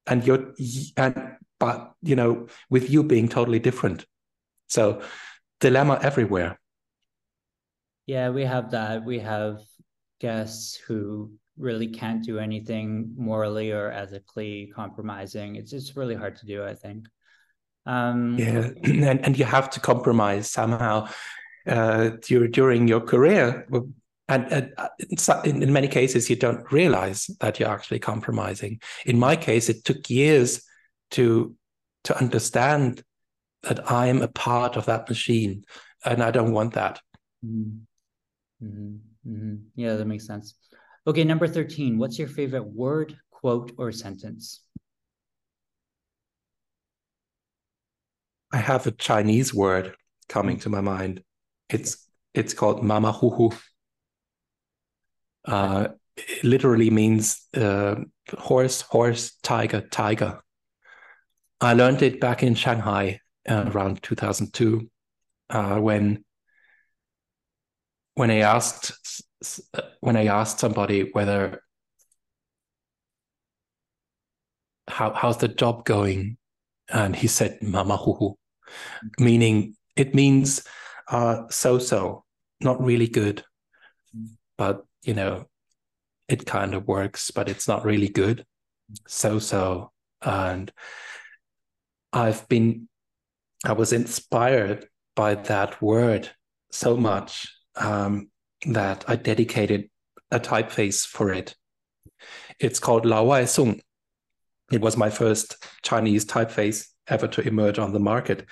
and your and but you know, with you being totally different. So, dilemma everywhere. Yeah, we have that. We have guests who really can't do anything morally or ethically compromising. It's it's really hard to do, I think. Um, yeah, <clears throat> and and you have to compromise somehow uh, during your career. And, uh, in, in many cases, you don't realize that you're actually compromising. In my case, it took years to to understand that I am a part of that machine, and I don't want that. Mm-hmm. Mm-hmm. mm-hmm. Yeah, that makes sense. Okay, number 13. What's your favorite word, quote, or sentence? I have a Chinese word coming to my mind. It's it's called mama hu hu. Uh, it literally means uh, horse, horse, tiger, tiger. I learned it back in Shanghai uh, around 2002 uh, when when I asked when I asked somebody whether how how's the job going, and he said "mama hu," meaning it means uh, so so, not really good, but you know, it kind of works, but it's not really good, so so, and I've been I was inspired by that word so much um, that I dedicated a typeface for it. It's called Lao Wai Sung. It was my first Chinese typeface ever to emerge on the market.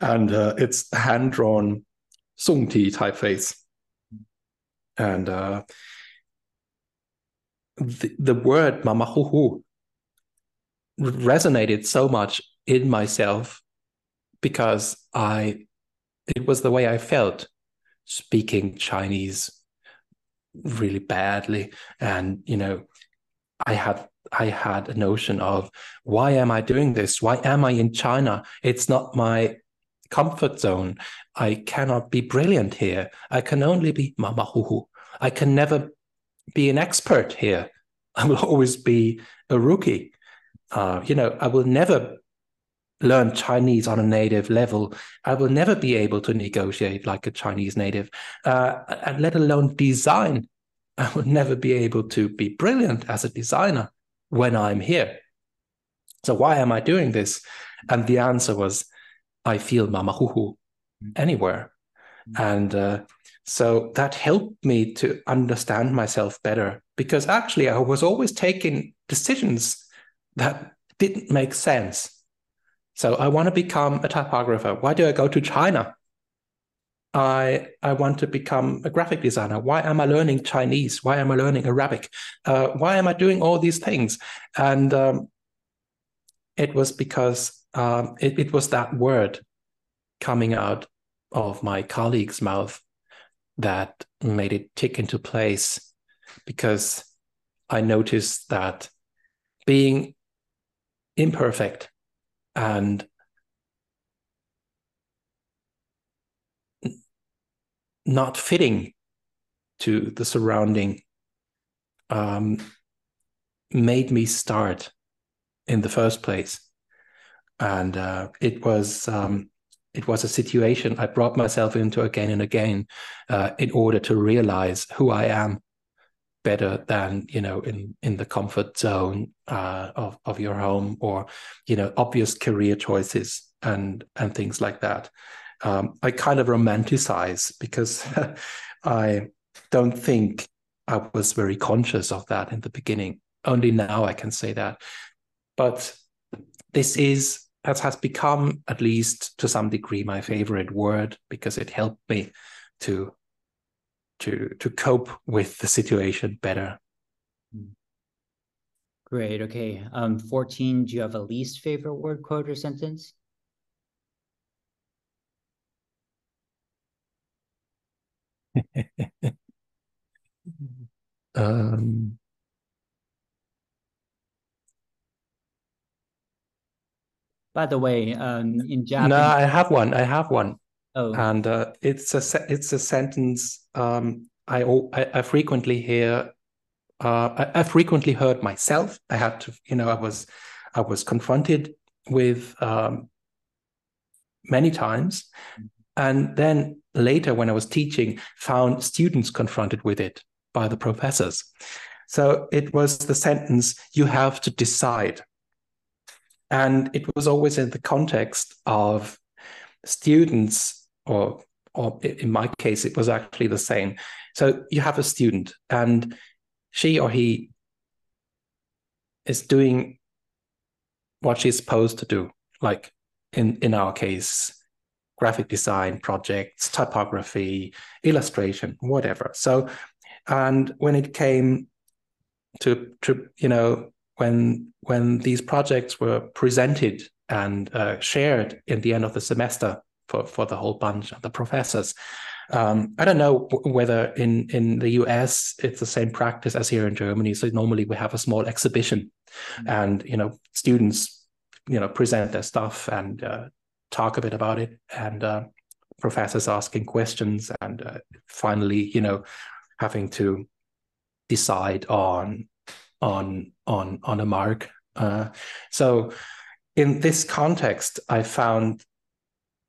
And uh, it's hand drawn Sung Ti typeface. And uh, the, the word Mama Hu Hu resonated so much in myself because I it was the way I felt speaking Chinese really badly. And, you know, I had I had a notion of why am I doing this? Why am I in China? It's not my comfort zone. I cannot be brilliant here. I can only be mama hu I can never be an expert here. <laughs> I will always be a rookie. Uh, you know, I will never learn Chinese on a native level, I will never be able to negotiate like a Chinese native, uh, and let alone design. <laughs> I will never be able to be brilliant as a designer when I'm here. So why am I doing this? And the answer was, I feel mamahuhu anywhere. And uh, so that helped me to understand myself better because actually I was always taking decisions that didn't make sense so I want to become a typographer. Why do I go to China? I I want to become a graphic designer. Why am I learning Chinese? Why am I learning Arabic? Uh, why am I doing all these things? And um, it was because um, it, it was that word coming out of my colleague's mouth that made it tick into place because I noticed that being imperfect and not fitting to the surrounding um, made me start in the first place and uh, it was um, it was a situation I brought myself into again and again uh, in order to realize who I am better than you know in in the comfort zone uh, of of your home or you know obvious career choices and and things like that. Um, I kind of romanticize because <laughs> I don't think I was very conscious of that in the beginning. Only now I can say that, but this is has has become at least to some degree my favorite word because it helped me to to to cope with the situation better. Great. Okay. Um, 14, do you have a least favorite word, quote, or sentence? <laughs> um, By the way, um, in Japanese. No, I have one. I have one. Oh. And uh, it's a it's a sentence um, I, I frequently hear. Uh, I, I, frequently heard myself. I had to, you know, I was I was confronted with um, many times, and then later when I was teaching, found students confronted with it by the professors. So it was the sentence, you have to decide. And it was always in the context of students, or, or in my case, it was actually the same. So you have a student, and she or he is doing what she's supposed to do, like in, in our case, graphic design projects, typography, illustration, whatever. So, and when it came to, to you know, when when these projects were presented and uh, shared in the end of the semester for, for the whole bunch of the professors, um, I don't know whether in in the US it's the same practice as here in Germany. So normally we have a small exhibition, mm-hmm. and you know students you know present their stuff and uh, talk a bit about it, and uh, professors asking questions, and uh, finally you know having to decide on on on on a mark. Uh, so in this context, I found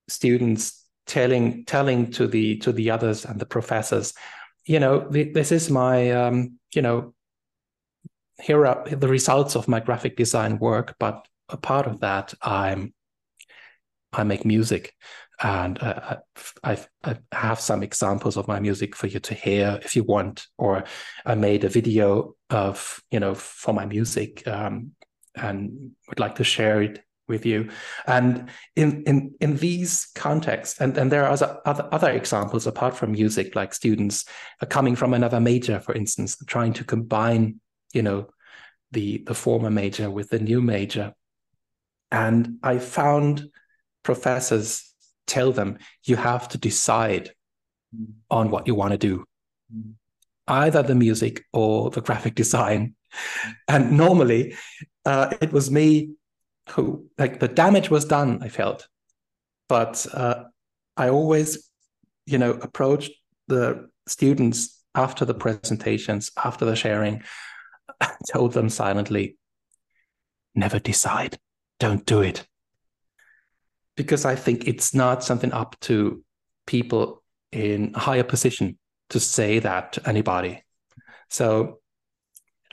students telling telling to the to the others and the professors you know this is my um, you know here are the results of my graphic design work but a part of that i'm i make music and uh, I, I have some examples of my music for you to hear if you want or i made a video of you know for my music um, and would like to share it with you. And in in in these contexts, and, and there are other other examples apart from music, like students coming from another major, for instance, trying to combine, you know, the the former major with the new major. And I found professors tell them you have to decide mm. on what you want to do. Mm. Either the music or the graphic design. And normally uh, it was me who like the damage was done i felt but uh, i always you know approached the students after the presentations after the sharing <laughs> told them silently never decide don't do it because i think it's not something up to people in higher position to say that to anybody so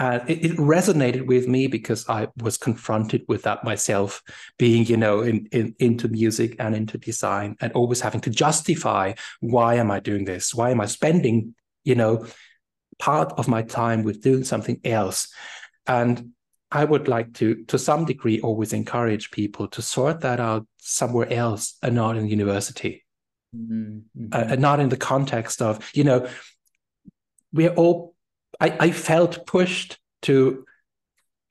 and it, it, resonated with me because I was confronted with that myself, being you know in, in, into music and into design, and always having to justify why am I doing this? Why am I spending you know part of my time with doing something else? And I would like to, to some degree, always encourage people to sort that out somewhere else and not in university, mm-hmm. uh, and not in the context of you know we're all I, I felt pushed to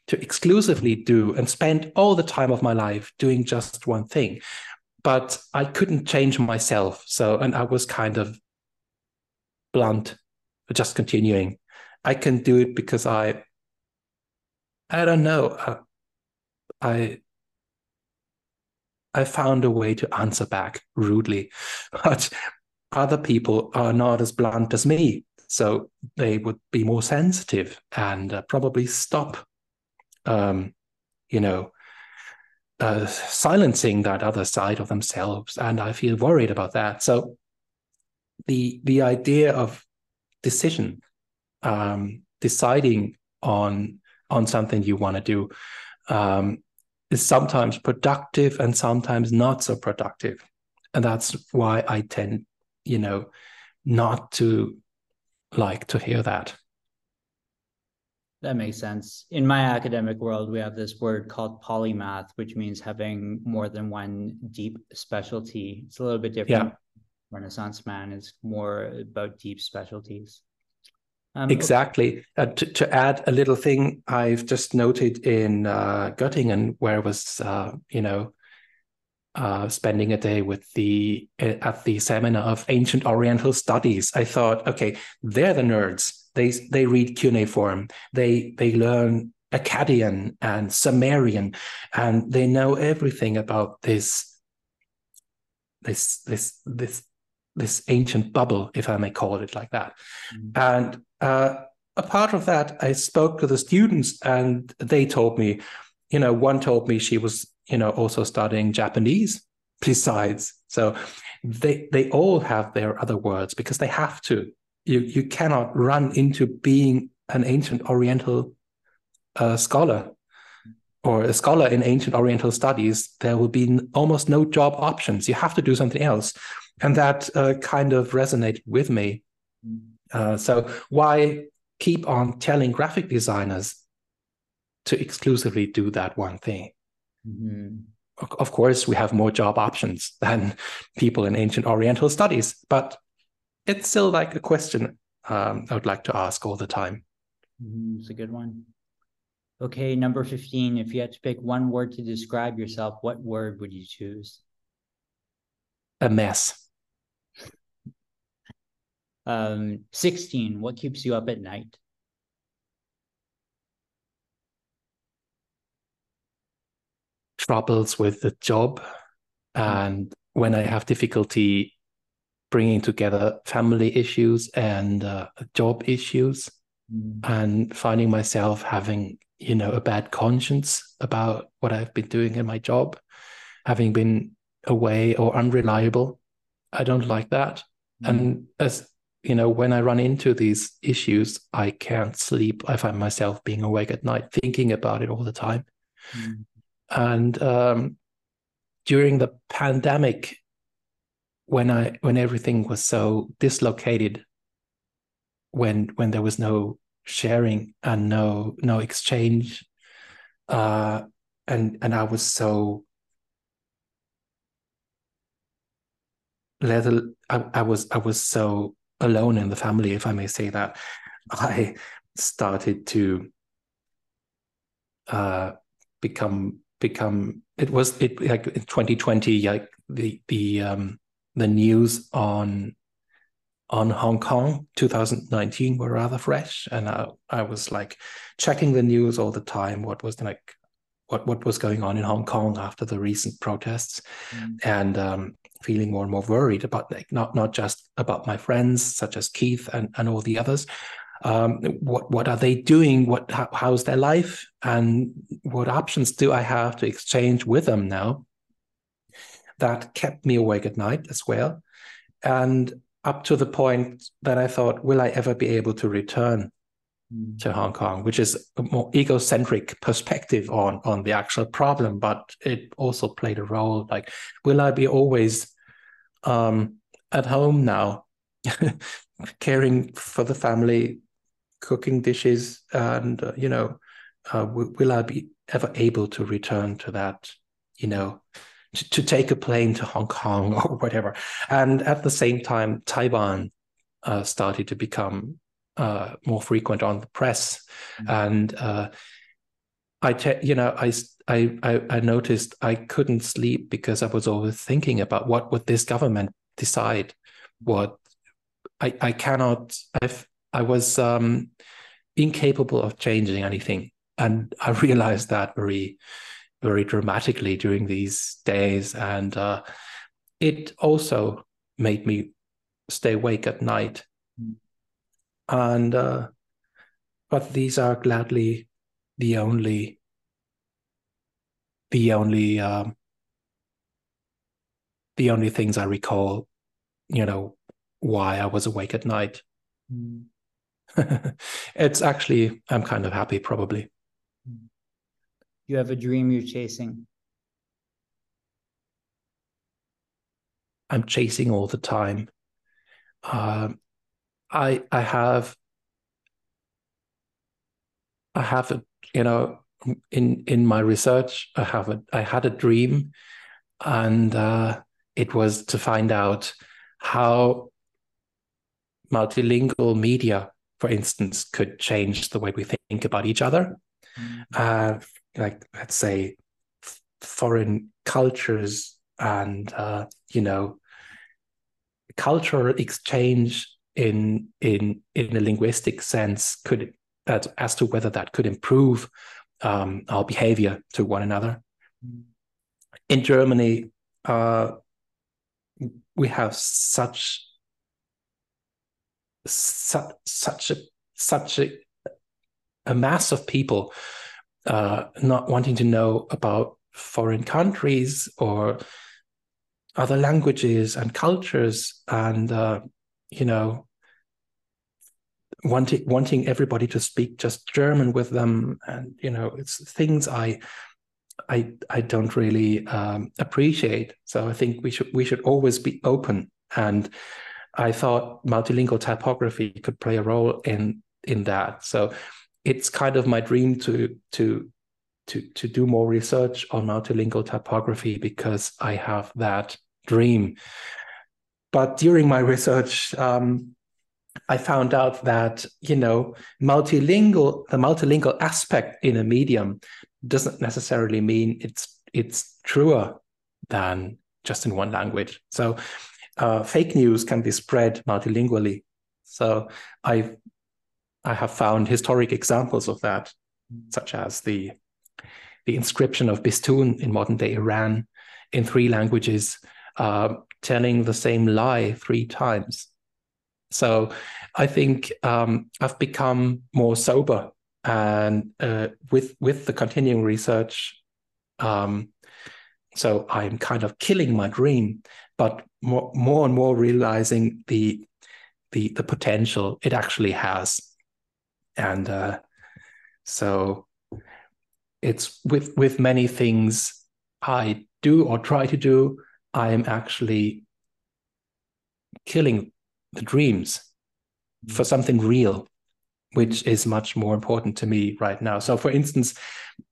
to exclusively do and spend all the time of my life doing just one thing. But i couldn't change myself. So and i was kind of blunt just continuing. I can do it because i i don't know uh, i i found a way to answer back rudely <laughs> but other people are not as blunt as me so they would be more sensitive and uh, probably stop, um, you know, uh, silencing that other side of themselves. And I feel worried about that. So the the idea of decision, um, deciding on on something you want to do, um, is sometimes productive and sometimes not so productive, and that's why I tend, you know, not to like to hear that. That makes sense. In my academic world, we have this word called polymath, which means having more than one deep specialty. It's a little bit different. Yeah. Renaissance man is more about deep specialties. Um, exactly. Uh, to, to, add a little thing, I've just noted in uh, Göttingen, where I was, uh, you know, uh, spending a day with the uh, at the seminar of ancient Oriental studies, I thought, okay, they're the nerds. They they read cuneiform. They they learn Akkadian and Sumerian, and they know everything about this this this this this ancient bubble, if I may call it like that. Mm. And uh, a part of that, I spoke to the students, and they told me, you know, one told me she was you know, also studying Japanese. besides. So they they all have their other words because they have to. You you cannot run into being an ancient Oriental uh, scholar or a scholar in ancient Oriental studies. There will be almost no job options. You have to do something else, and that uh, kind of resonated with me. Uh, so why keep on telling graphic designers to exclusively do that one thing? Mm-hmm of course, we have more job options <laughs> than people in ancient Oriental studies, but it's still like a question um, I would like to ask all the time. Mm, it's a good one. Okay, number 15. If you had to pick one word to describe yourself, what word would you choose? A mess. Um, 16. What keeps you up at night? troubles with the job and when I have difficulty bringing together family issues and uh, job issues mm. and finding myself having you know a bad conscience about what I've been doing in my job having been away or unreliable I don't like that mm. and as you know when I run into these issues I can't sleep I find myself being awake at night thinking about it all the time mm. And um, during the pandemic, when I when everything was so dislocated, when when there was no sharing and no no exchange, uh, and and I was so little I, I was I was so alone in the family, if I may say that. I started to uh, become become it was it like in 2020 like the the um the news on on Hong Kong 2019 were rather fresh and I, I was like checking the news all the time what was like what what was going on in Hong Kong after the recent protests mm. and um, feeling more and more worried about like not not just about my friends such as Keith and and all the others. Um, what what are they doing? What how, how's their life? And what options do i have to exchange with them now that kept me awake at night as well? And up to the point that i thought will i ever be able to return to hong kong which is a more egocentric perspective on on the actual problem but it also played a role like will i be always um, at home now <laughs> caring for the family cooking dishes and uh, you know uh, w- will i be ever able to return to that you know to, to, take a plane to hong kong <laughs> or whatever? And at the same time taiwan uh, started to become uh, more frequent on the press mm-hmm. and uh, I, te- you know, I, I, I noticed I couldn't sleep because I was always thinking about what would this government decide. What I, I cannot. I've I was um, incapable of changing anything. And I <laughs> realized that very, very dramatically during these days. And uh, it also made me stay awake at night. And, uh, but these are gladly the only, the only, um, the only things I recall, you know, why I was awake at night. Mm. <laughs> it's actually, I'm kind of happy, probably. You have a dream you're chasing. I'm chasing all the time. Uh, I I have I have a you know in in my research I have a I had a dream, and uh, it was to find out how multilingual media for instance, could change the way we think about each other. Mm. Uh, like, let's say, foreign cultures and, uh, you know, cultural exchange in in in a linguistic sense could as, as to whether that could improve um, our behavior to one another. Mm. In Germany, uh, we have such su- such a such a, a mass of people uh, not wanting to know about foreign countries or other languages and cultures and uh, you know wanting wanting everybody to speak just german with them. And you know it's things i i i don't really um, appreciate. So i think we should we should always be open. And i thought multilingual typography could play a role in in that. So it's kind of my dream to to to to do more research on multilingual typography because I have that dream. But during my research, um, I found out that you know multilingual the multilingual aspect in a medium doesn't necessarily mean it's it's truer than just in one language. So uh, fake news can be spread multilingually. So I I have found historic examples of that, such as the the inscription of Bistun in modern day Iran in three languages, uh, telling the same lie three times. So I think um, I've become more sober, and uh, with with the continuing research, um, so I'm kind of killing my dream, but more more and more realizing the the the potential it actually has, and uh, so it's with with many things I do or try to do, I am actually killing the dreams for something real, which is much more important to me right now. So, for instance,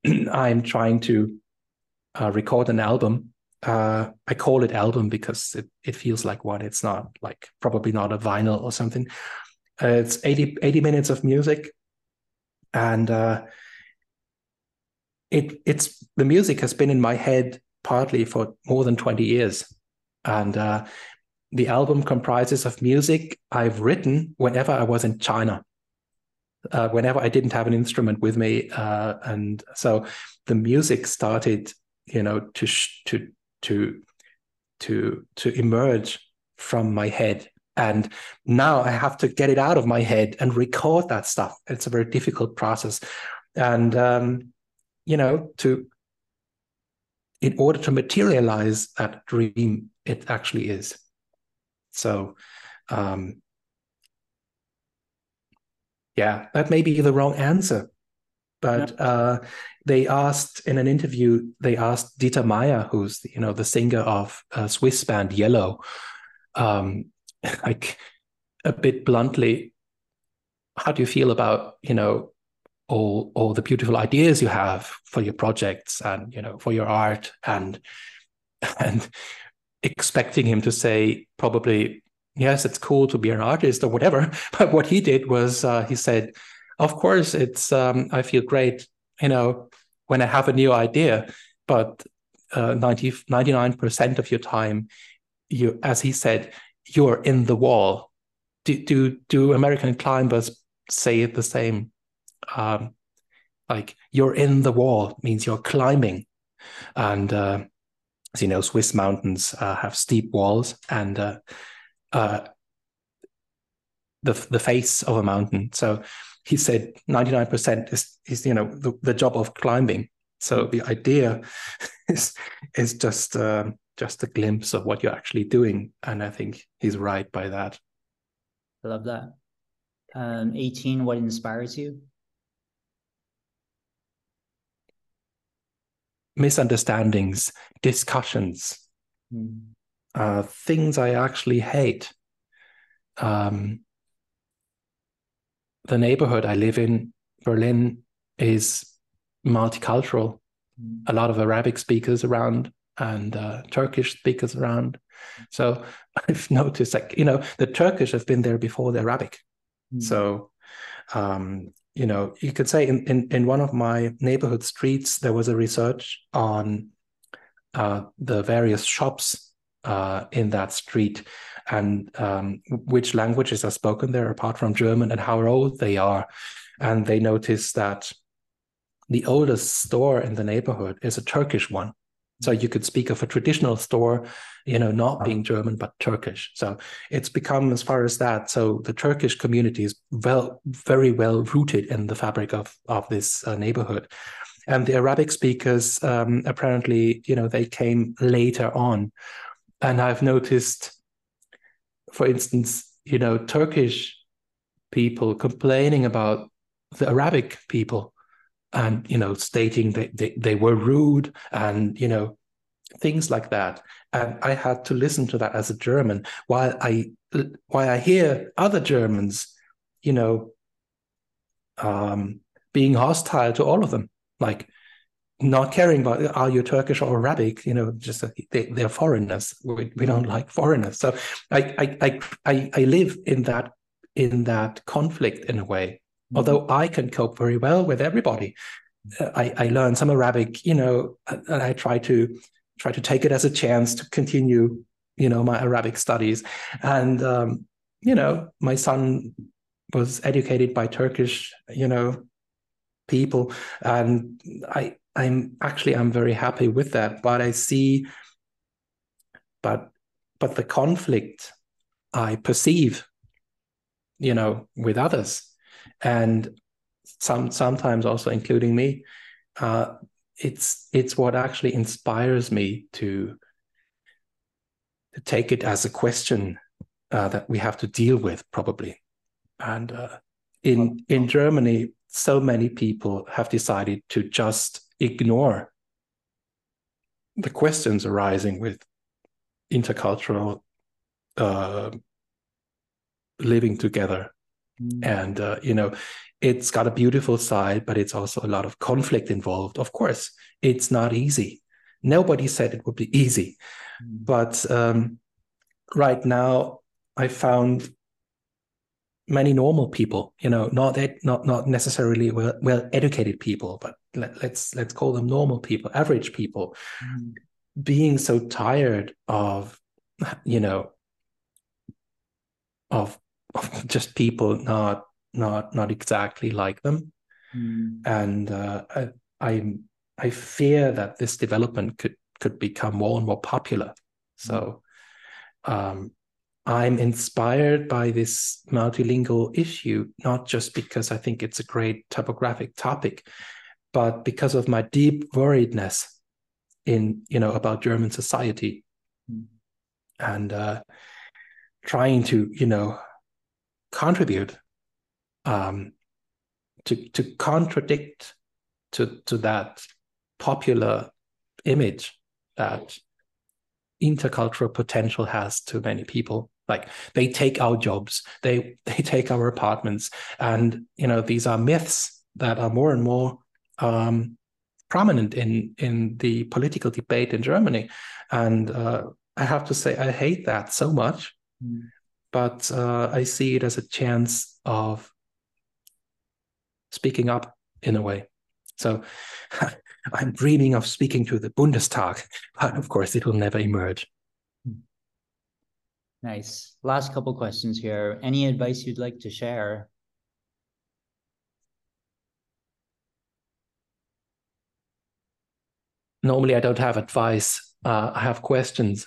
<clears throat> I'm trying to uh, record an album. Uh, I call it album because it, it feels like one. It's not like probably not a vinyl or something. Uh, it's 80, 80 minutes of music. And uh, it it's the music has been in my head partly for more than 20 years and uh, the album comprises of music i've written whenever i was in china uh, whenever i didn't have an instrument with me uh, and so the music started you know to sh- to to to to emerge from my head. And now i have to get it out of my head and record that stuff. It's a very difficult process. And um, you know, to in order to materialize that dream, it actually is. So, um, yeah, that may be the wrong answer, but yeah. uh, they asked in an interview, they asked Dieter Meier, who's you know the singer of a Swiss band Yello, um, <laughs> like a bit bluntly, how do you feel about you know all all the beautiful ideas you have for your projects and you know for your art and <laughs> and expecting him to say probably yes it's cool to be an artist or whatever. <laughs> But what he did was uh, he said of course it's um, i feel great you know when i have a new idea but uh, 90, 99% of your time you as he said you're in the wall. Do do, do american climbers say it the same? Um, like you're in the wall means you're climbing. And uh, as you know swiss mountains uh, have steep walls and uh, uh, the the face of a mountain. So he said 99% is is you know the, the job of climbing. So the idea <laughs> is is just uh, just a glimpse of what you're actually doing. And i think he's right by that. I love that. Um, 18 what inspires you misunderstandings, discussions, mm. uh, things I actually hate. Um, the neighborhood I live in, Berlin, is multicultural. Mm. A lot of Arabic speakers around and uh, Turkish speakers around. So <laughs> I've noticed, like you know, the Turkish have been there before the Arabic. Mm. So um, you know, you could say in, in, in one of my neighborhood streets, there was a research on uh, the various shops uh, in that street and um, which languages are spoken there apart from German and how old they are. And they noticed that the oldest store in the neighborhood is a Turkish one. So you could speak of a traditional store, you know, not being German but Turkish. So it's become as far as that. So the Turkish community is well, very well rooted in the fabric of of this uh, neighborhood, and the Arabic speakers um, apparently, you know, they came later on. and I've noticed, for instance, you know, Turkish people complaining about the Arabic people and, you know, stating that they, they were rude and, you know, things like that. And I had to listen to that as a German while I while I hear other Germans, you know, um, being hostile to all of them, like not caring about are you Turkish or Arabic, you know, just they, they're foreigners. We, we don't <laughs> like foreigners. So I, I I I live in that in that conflict in a way. Although I can cope very well with everybody, I, I learn some Arabic, you know, and I try to try to take it as a chance to continue, you know, my Arabic studies. And um, you know, my son was educated by Turkish, you know, people, and I I'm actually I'm very happy with that. But I see, but but the conflict I perceive, you know, with others, and some sometimes also including me, uh, it's it's what actually inspires me to to take it as a question uh, that we have to deal with probably, and uh, in in Germany, so many people have decided to just ignore the questions arising with intercultural uh, living together. Mm. And, uh, you know, it's got a beautiful side, but it's also a lot of conflict involved. Of course, it's not easy. Nobody said it would be easy. Mm. But um, right now, I found many normal people you know not not not necessarily well, well educated people but let, us let's, let's call them normal people average people mm. being so tired of you know of <laughs> just people not not not exactly like them mm. and uh, I, I i fear that this development could could become more and more popular so mm. um I'm inspired by this multilingual issue, not just because I think it's a great typographic topic, but because of my deep worriedness in, you know, about German society mm. and uh, trying to, you know, contribute um, to to contradict to to that popular image that intercultural potential has to many people. Like they take our jobs they <laughs> they take our apartments and you know these are myths that are more and more um, prominent in in the political debate in germany. And uh, i have to say i hate that so much. Mm. But uh, i see it as a chance of speaking up in a way so <laughs> i'm dreaming of speaking to the bundestag <laughs> but of course it will never emerge Nice. Last couple questions here. Any advice you'd like to share? Normally, I don't have advice. Uh, I have questions.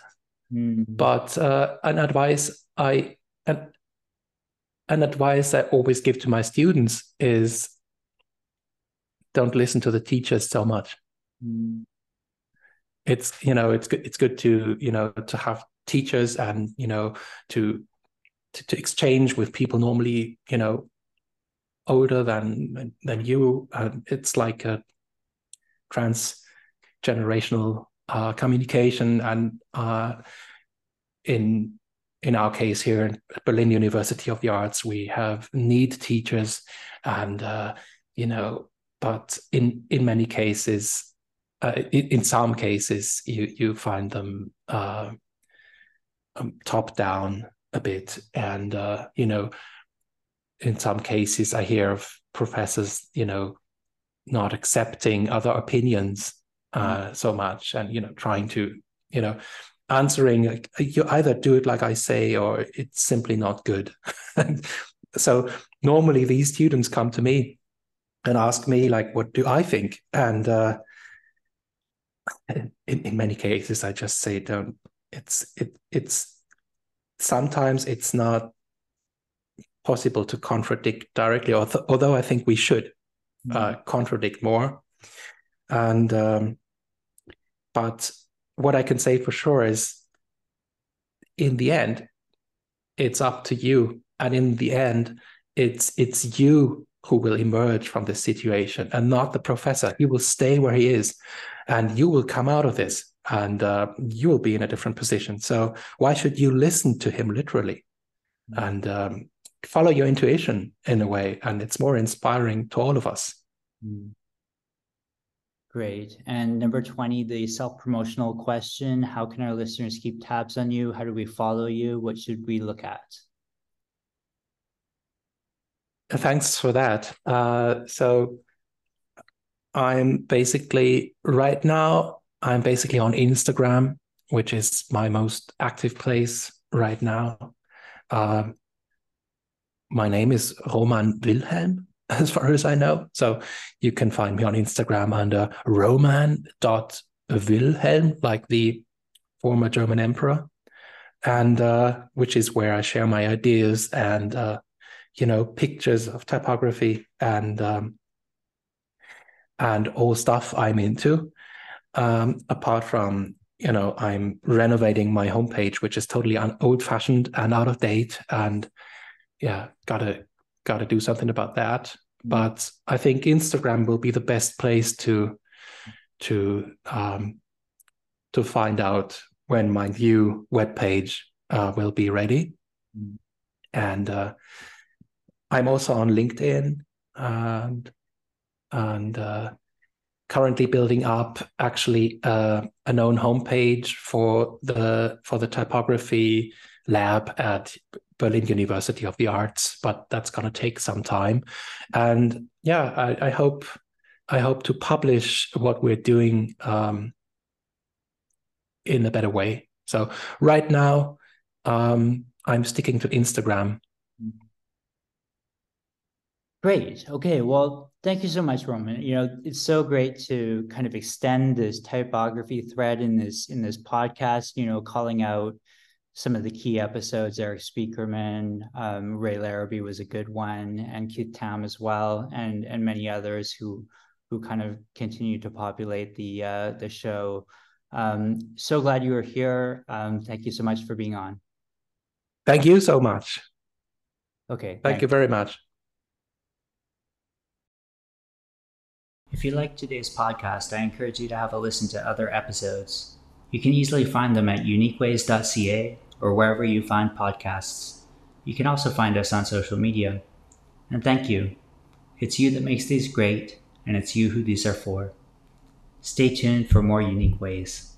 Mm. But uh, an advice I an, an advice I always give to my students is don't listen to the teachers so much. Mm. It's you know it's good it's good to you know to have teachers and you know to, to to, exchange with people normally you know older than than you uh, it's like a transgenerational uh, communication and uh, in in our case here at Berlin University of the Arts we have need teachers and uh, you know but in in many cases uh, in, in, some cases you you find them uh, um, top down a bit and uh, you know in some cases i hear of professors you know not accepting other opinions uh, mm. so much and you know trying to you know answering like, you either do it like i say or it's simply not good. <laughs> So normally these students come to me and ask me like what do i think? And uh, <laughs> in, in many cases i just say don't it's it it's sometimes it's not possible to contradict directly although, although i think we should uh, contradict more and um, but what i can say for sure is in the end, it's up to you. And in the end, it's it's you who will emerge from this situation and not the professor. He will stay where he is and you will come out of this and uh, you will be in a different position. So why should you listen to him literally mm-hmm. and um, follow your intuition in a way? And it's more inspiring to all of us. Mm. Great. And number 20, the self promotional question How can our listeners keep tabs on you? How do we follow you? What should we look at? Thanks for that. Uh, so, I'm basically right now, I'm basically on Instagram, which is my most active place right now. Uh, my name is Roman Wilhelm, <laughs> as far as I know. So you can find me on Instagram under roman.wilhelm, like the former German emperor, and uh, which is where I share my ideas and uh, you know pictures of typography and um, and all stuff I'm into. Um, apart from you know I'm renovating my homepage, which is totally old fashioned and out of date, and yeah, gotta got to do something about that. But I think Instagram will be the best place to to um, to find out when my new web page uh, will be ready. Mm. And uh, I'm also on LinkedIn and and uh, currently building up actually uh, a known homepage for the for the typography lab at Berlin University of the Arts, but that's going to take some time. And yeah, I, I, hope I hope to publish what we're doing um, in a better way. So right now, um, I'm sticking to Instagram. Great. Okay. Well, thank you so much, Roman. You know, it's so great to kind of extend this typography thread in this in this podcast. You know, calling out some of the key episodes. Erik Spiekermann, um, Ray Larabie was a good one, and Keith Tam as well, and and many others who who kind of continue to populate the uh, the show. Um, so glad you were here. Um, thank you so much for being on. Thank you so much. Okay. Thank thanks. you very much. If you like today's podcast, I encourage you to have a listen to other episodes. You can easily find them at uniqueways.ca or wherever you find podcasts. You can also find us on social media. And thank you. It's you that makes these great, and it's you who these are for. Stay tuned for more unique ways.